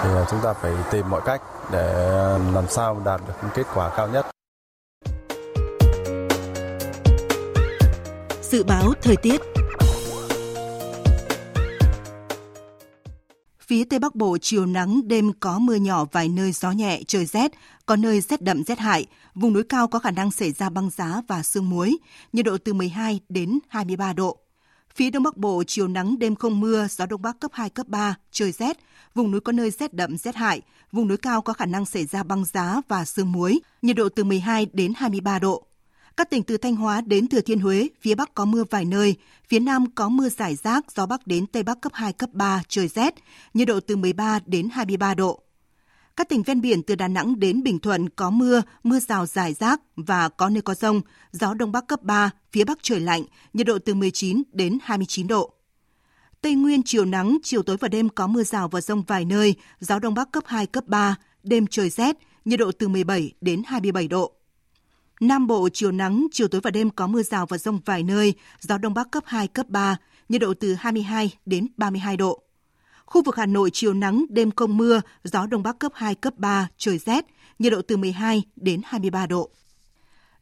S46: thì chúng ta phải tìm mọi cách để làm sao đạt được kết quả cao nhất.
S31: Dự báo thời tiết Phía Tây Bắc Bộ chiều nắng, đêm có mưa nhỏ vài nơi gió nhẹ, trời rét, có nơi rét đậm rét hại. Vùng núi cao có khả năng xảy ra băng giá và sương muối, nhiệt độ từ 12 đến 23 độ. Phía Đông Bắc Bộ chiều nắng, đêm không mưa, gió Đông Bắc cấp 2, cấp 3, trời rét. Vùng núi có nơi rét đậm rét hại, vùng núi cao có khả năng xảy ra băng giá và sương muối, nhiệt độ từ 12 đến 23 độ. Các tỉnh từ Thanh Hóa đến Thừa Thiên Huế, phía Bắc có mưa vài nơi, phía Nam có mưa rải rác, gió Bắc đến Tây Bắc cấp 2, cấp 3, trời rét, nhiệt độ từ 13 đến 23 độ. Các tỉnh ven biển từ Đà Nẵng đến Bình Thuận có mưa, mưa rào rải rác và có nơi có rông, gió Đông Bắc cấp 3, phía Bắc trời lạnh, nhiệt độ từ 19 đến 29 độ. Tây Nguyên chiều nắng, chiều tối và đêm có mưa rào và rông vài nơi, gió Đông Bắc cấp 2, cấp 3, đêm trời rét, nhiệt độ từ 17 đến 27 độ. Nam Bộ chiều nắng, chiều tối và đêm có mưa rào và rông vài nơi, gió Đông Bắc cấp 2, cấp 3, nhiệt độ từ 22 đến 32 độ. Khu vực Hà Nội chiều nắng, đêm không mưa, gió Đông Bắc cấp 2, cấp 3, trời rét, nhiệt độ từ 12 đến 23 độ.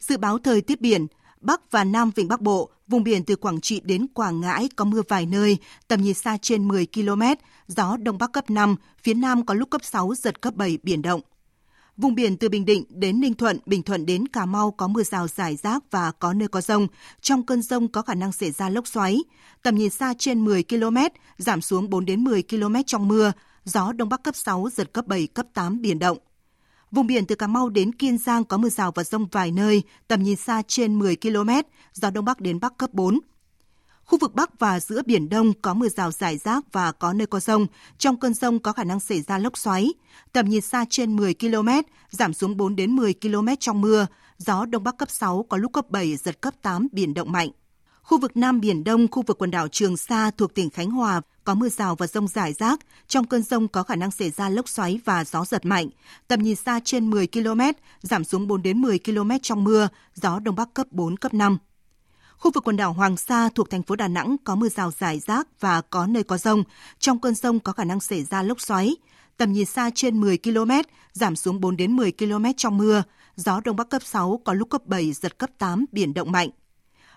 S31: Dự báo thời tiết biển, Bắc và Nam Vịnh Bắc Bộ, vùng biển từ Quảng Trị đến Quảng Ngãi có mưa vài nơi, tầm nhìn xa trên 10 km, gió Đông Bắc cấp 5, phía Nam có lúc cấp 6, giật cấp 7, biển động. Vùng biển từ Bình Định đến Ninh Thuận, Bình Thuận đến Cà Mau có mưa rào rải rác và có nơi có rông. Trong cơn rông có khả năng xảy ra lốc xoáy. Tầm nhìn xa trên 10 km, giảm xuống 4 đến 10 km trong mưa. Gió Đông Bắc cấp 6, giật cấp 7, cấp 8, biển động. Vùng biển từ Cà Mau đến Kiên Giang có mưa rào và rông vài nơi, tầm nhìn xa trên 10 km, gió Đông Bắc đến Bắc cấp 4. Khu vực Bắc và giữa Biển Đông có mưa rào rải rác và có nơi có rông. Trong cơn rông có khả năng xảy ra lốc xoáy. Tầm nhìn xa trên 10 km, giảm xuống 4 đến 10 km trong mưa. Gió Đông Bắc cấp 6 có lúc cấp 7, giật cấp 8, biển động mạnh. Khu vực Nam Biển Đông, khu vực quần đảo Trường Sa thuộc tỉnh Khánh Hòa có mưa rào và rông rải rác. Trong cơn rông có khả năng xảy ra lốc xoáy và gió giật mạnh. Tầm nhìn xa trên 10 km, giảm xuống 4 đến 10 km trong mưa. Gió Đông Bắc cấp 4, cấp 5. Khu vực quần đảo Hoàng Sa thuộc thành phố Đà Nẵng có mưa rào rải rác và có nơi có rông. Trong cơn rông có khả năng xảy ra lốc xoáy. Tầm nhìn xa trên 10 km, giảm xuống 4 đến 10 km trong mưa. Gió Đông Bắc cấp 6, có lúc cấp 7, giật cấp 8, biển động mạnh.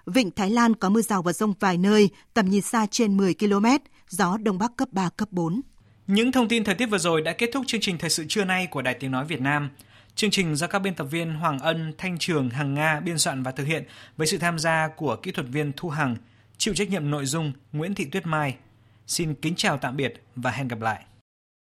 S31: Vịnh Thái Lan có mưa rào và rông vài nơi, tầm nhìn xa trên 10 km, gió Đông Bắc cấp 3, cấp 4.
S1: Những thông tin thời tiết vừa rồi đã kết thúc chương trình Thời sự trưa nay của Đài Tiếng Nói Việt Nam. Chương trình do các biên tập viên Hoàng Ân, Thanh Trường, Hằng Nga biên soạn và thực hiện với sự tham gia của kỹ thuật viên Thu Hằng, chịu trách nhiệm nội dung Nguyễn Thị Tuyết Mai. Xin kính chào tạm biệt và hẹn gặp lại.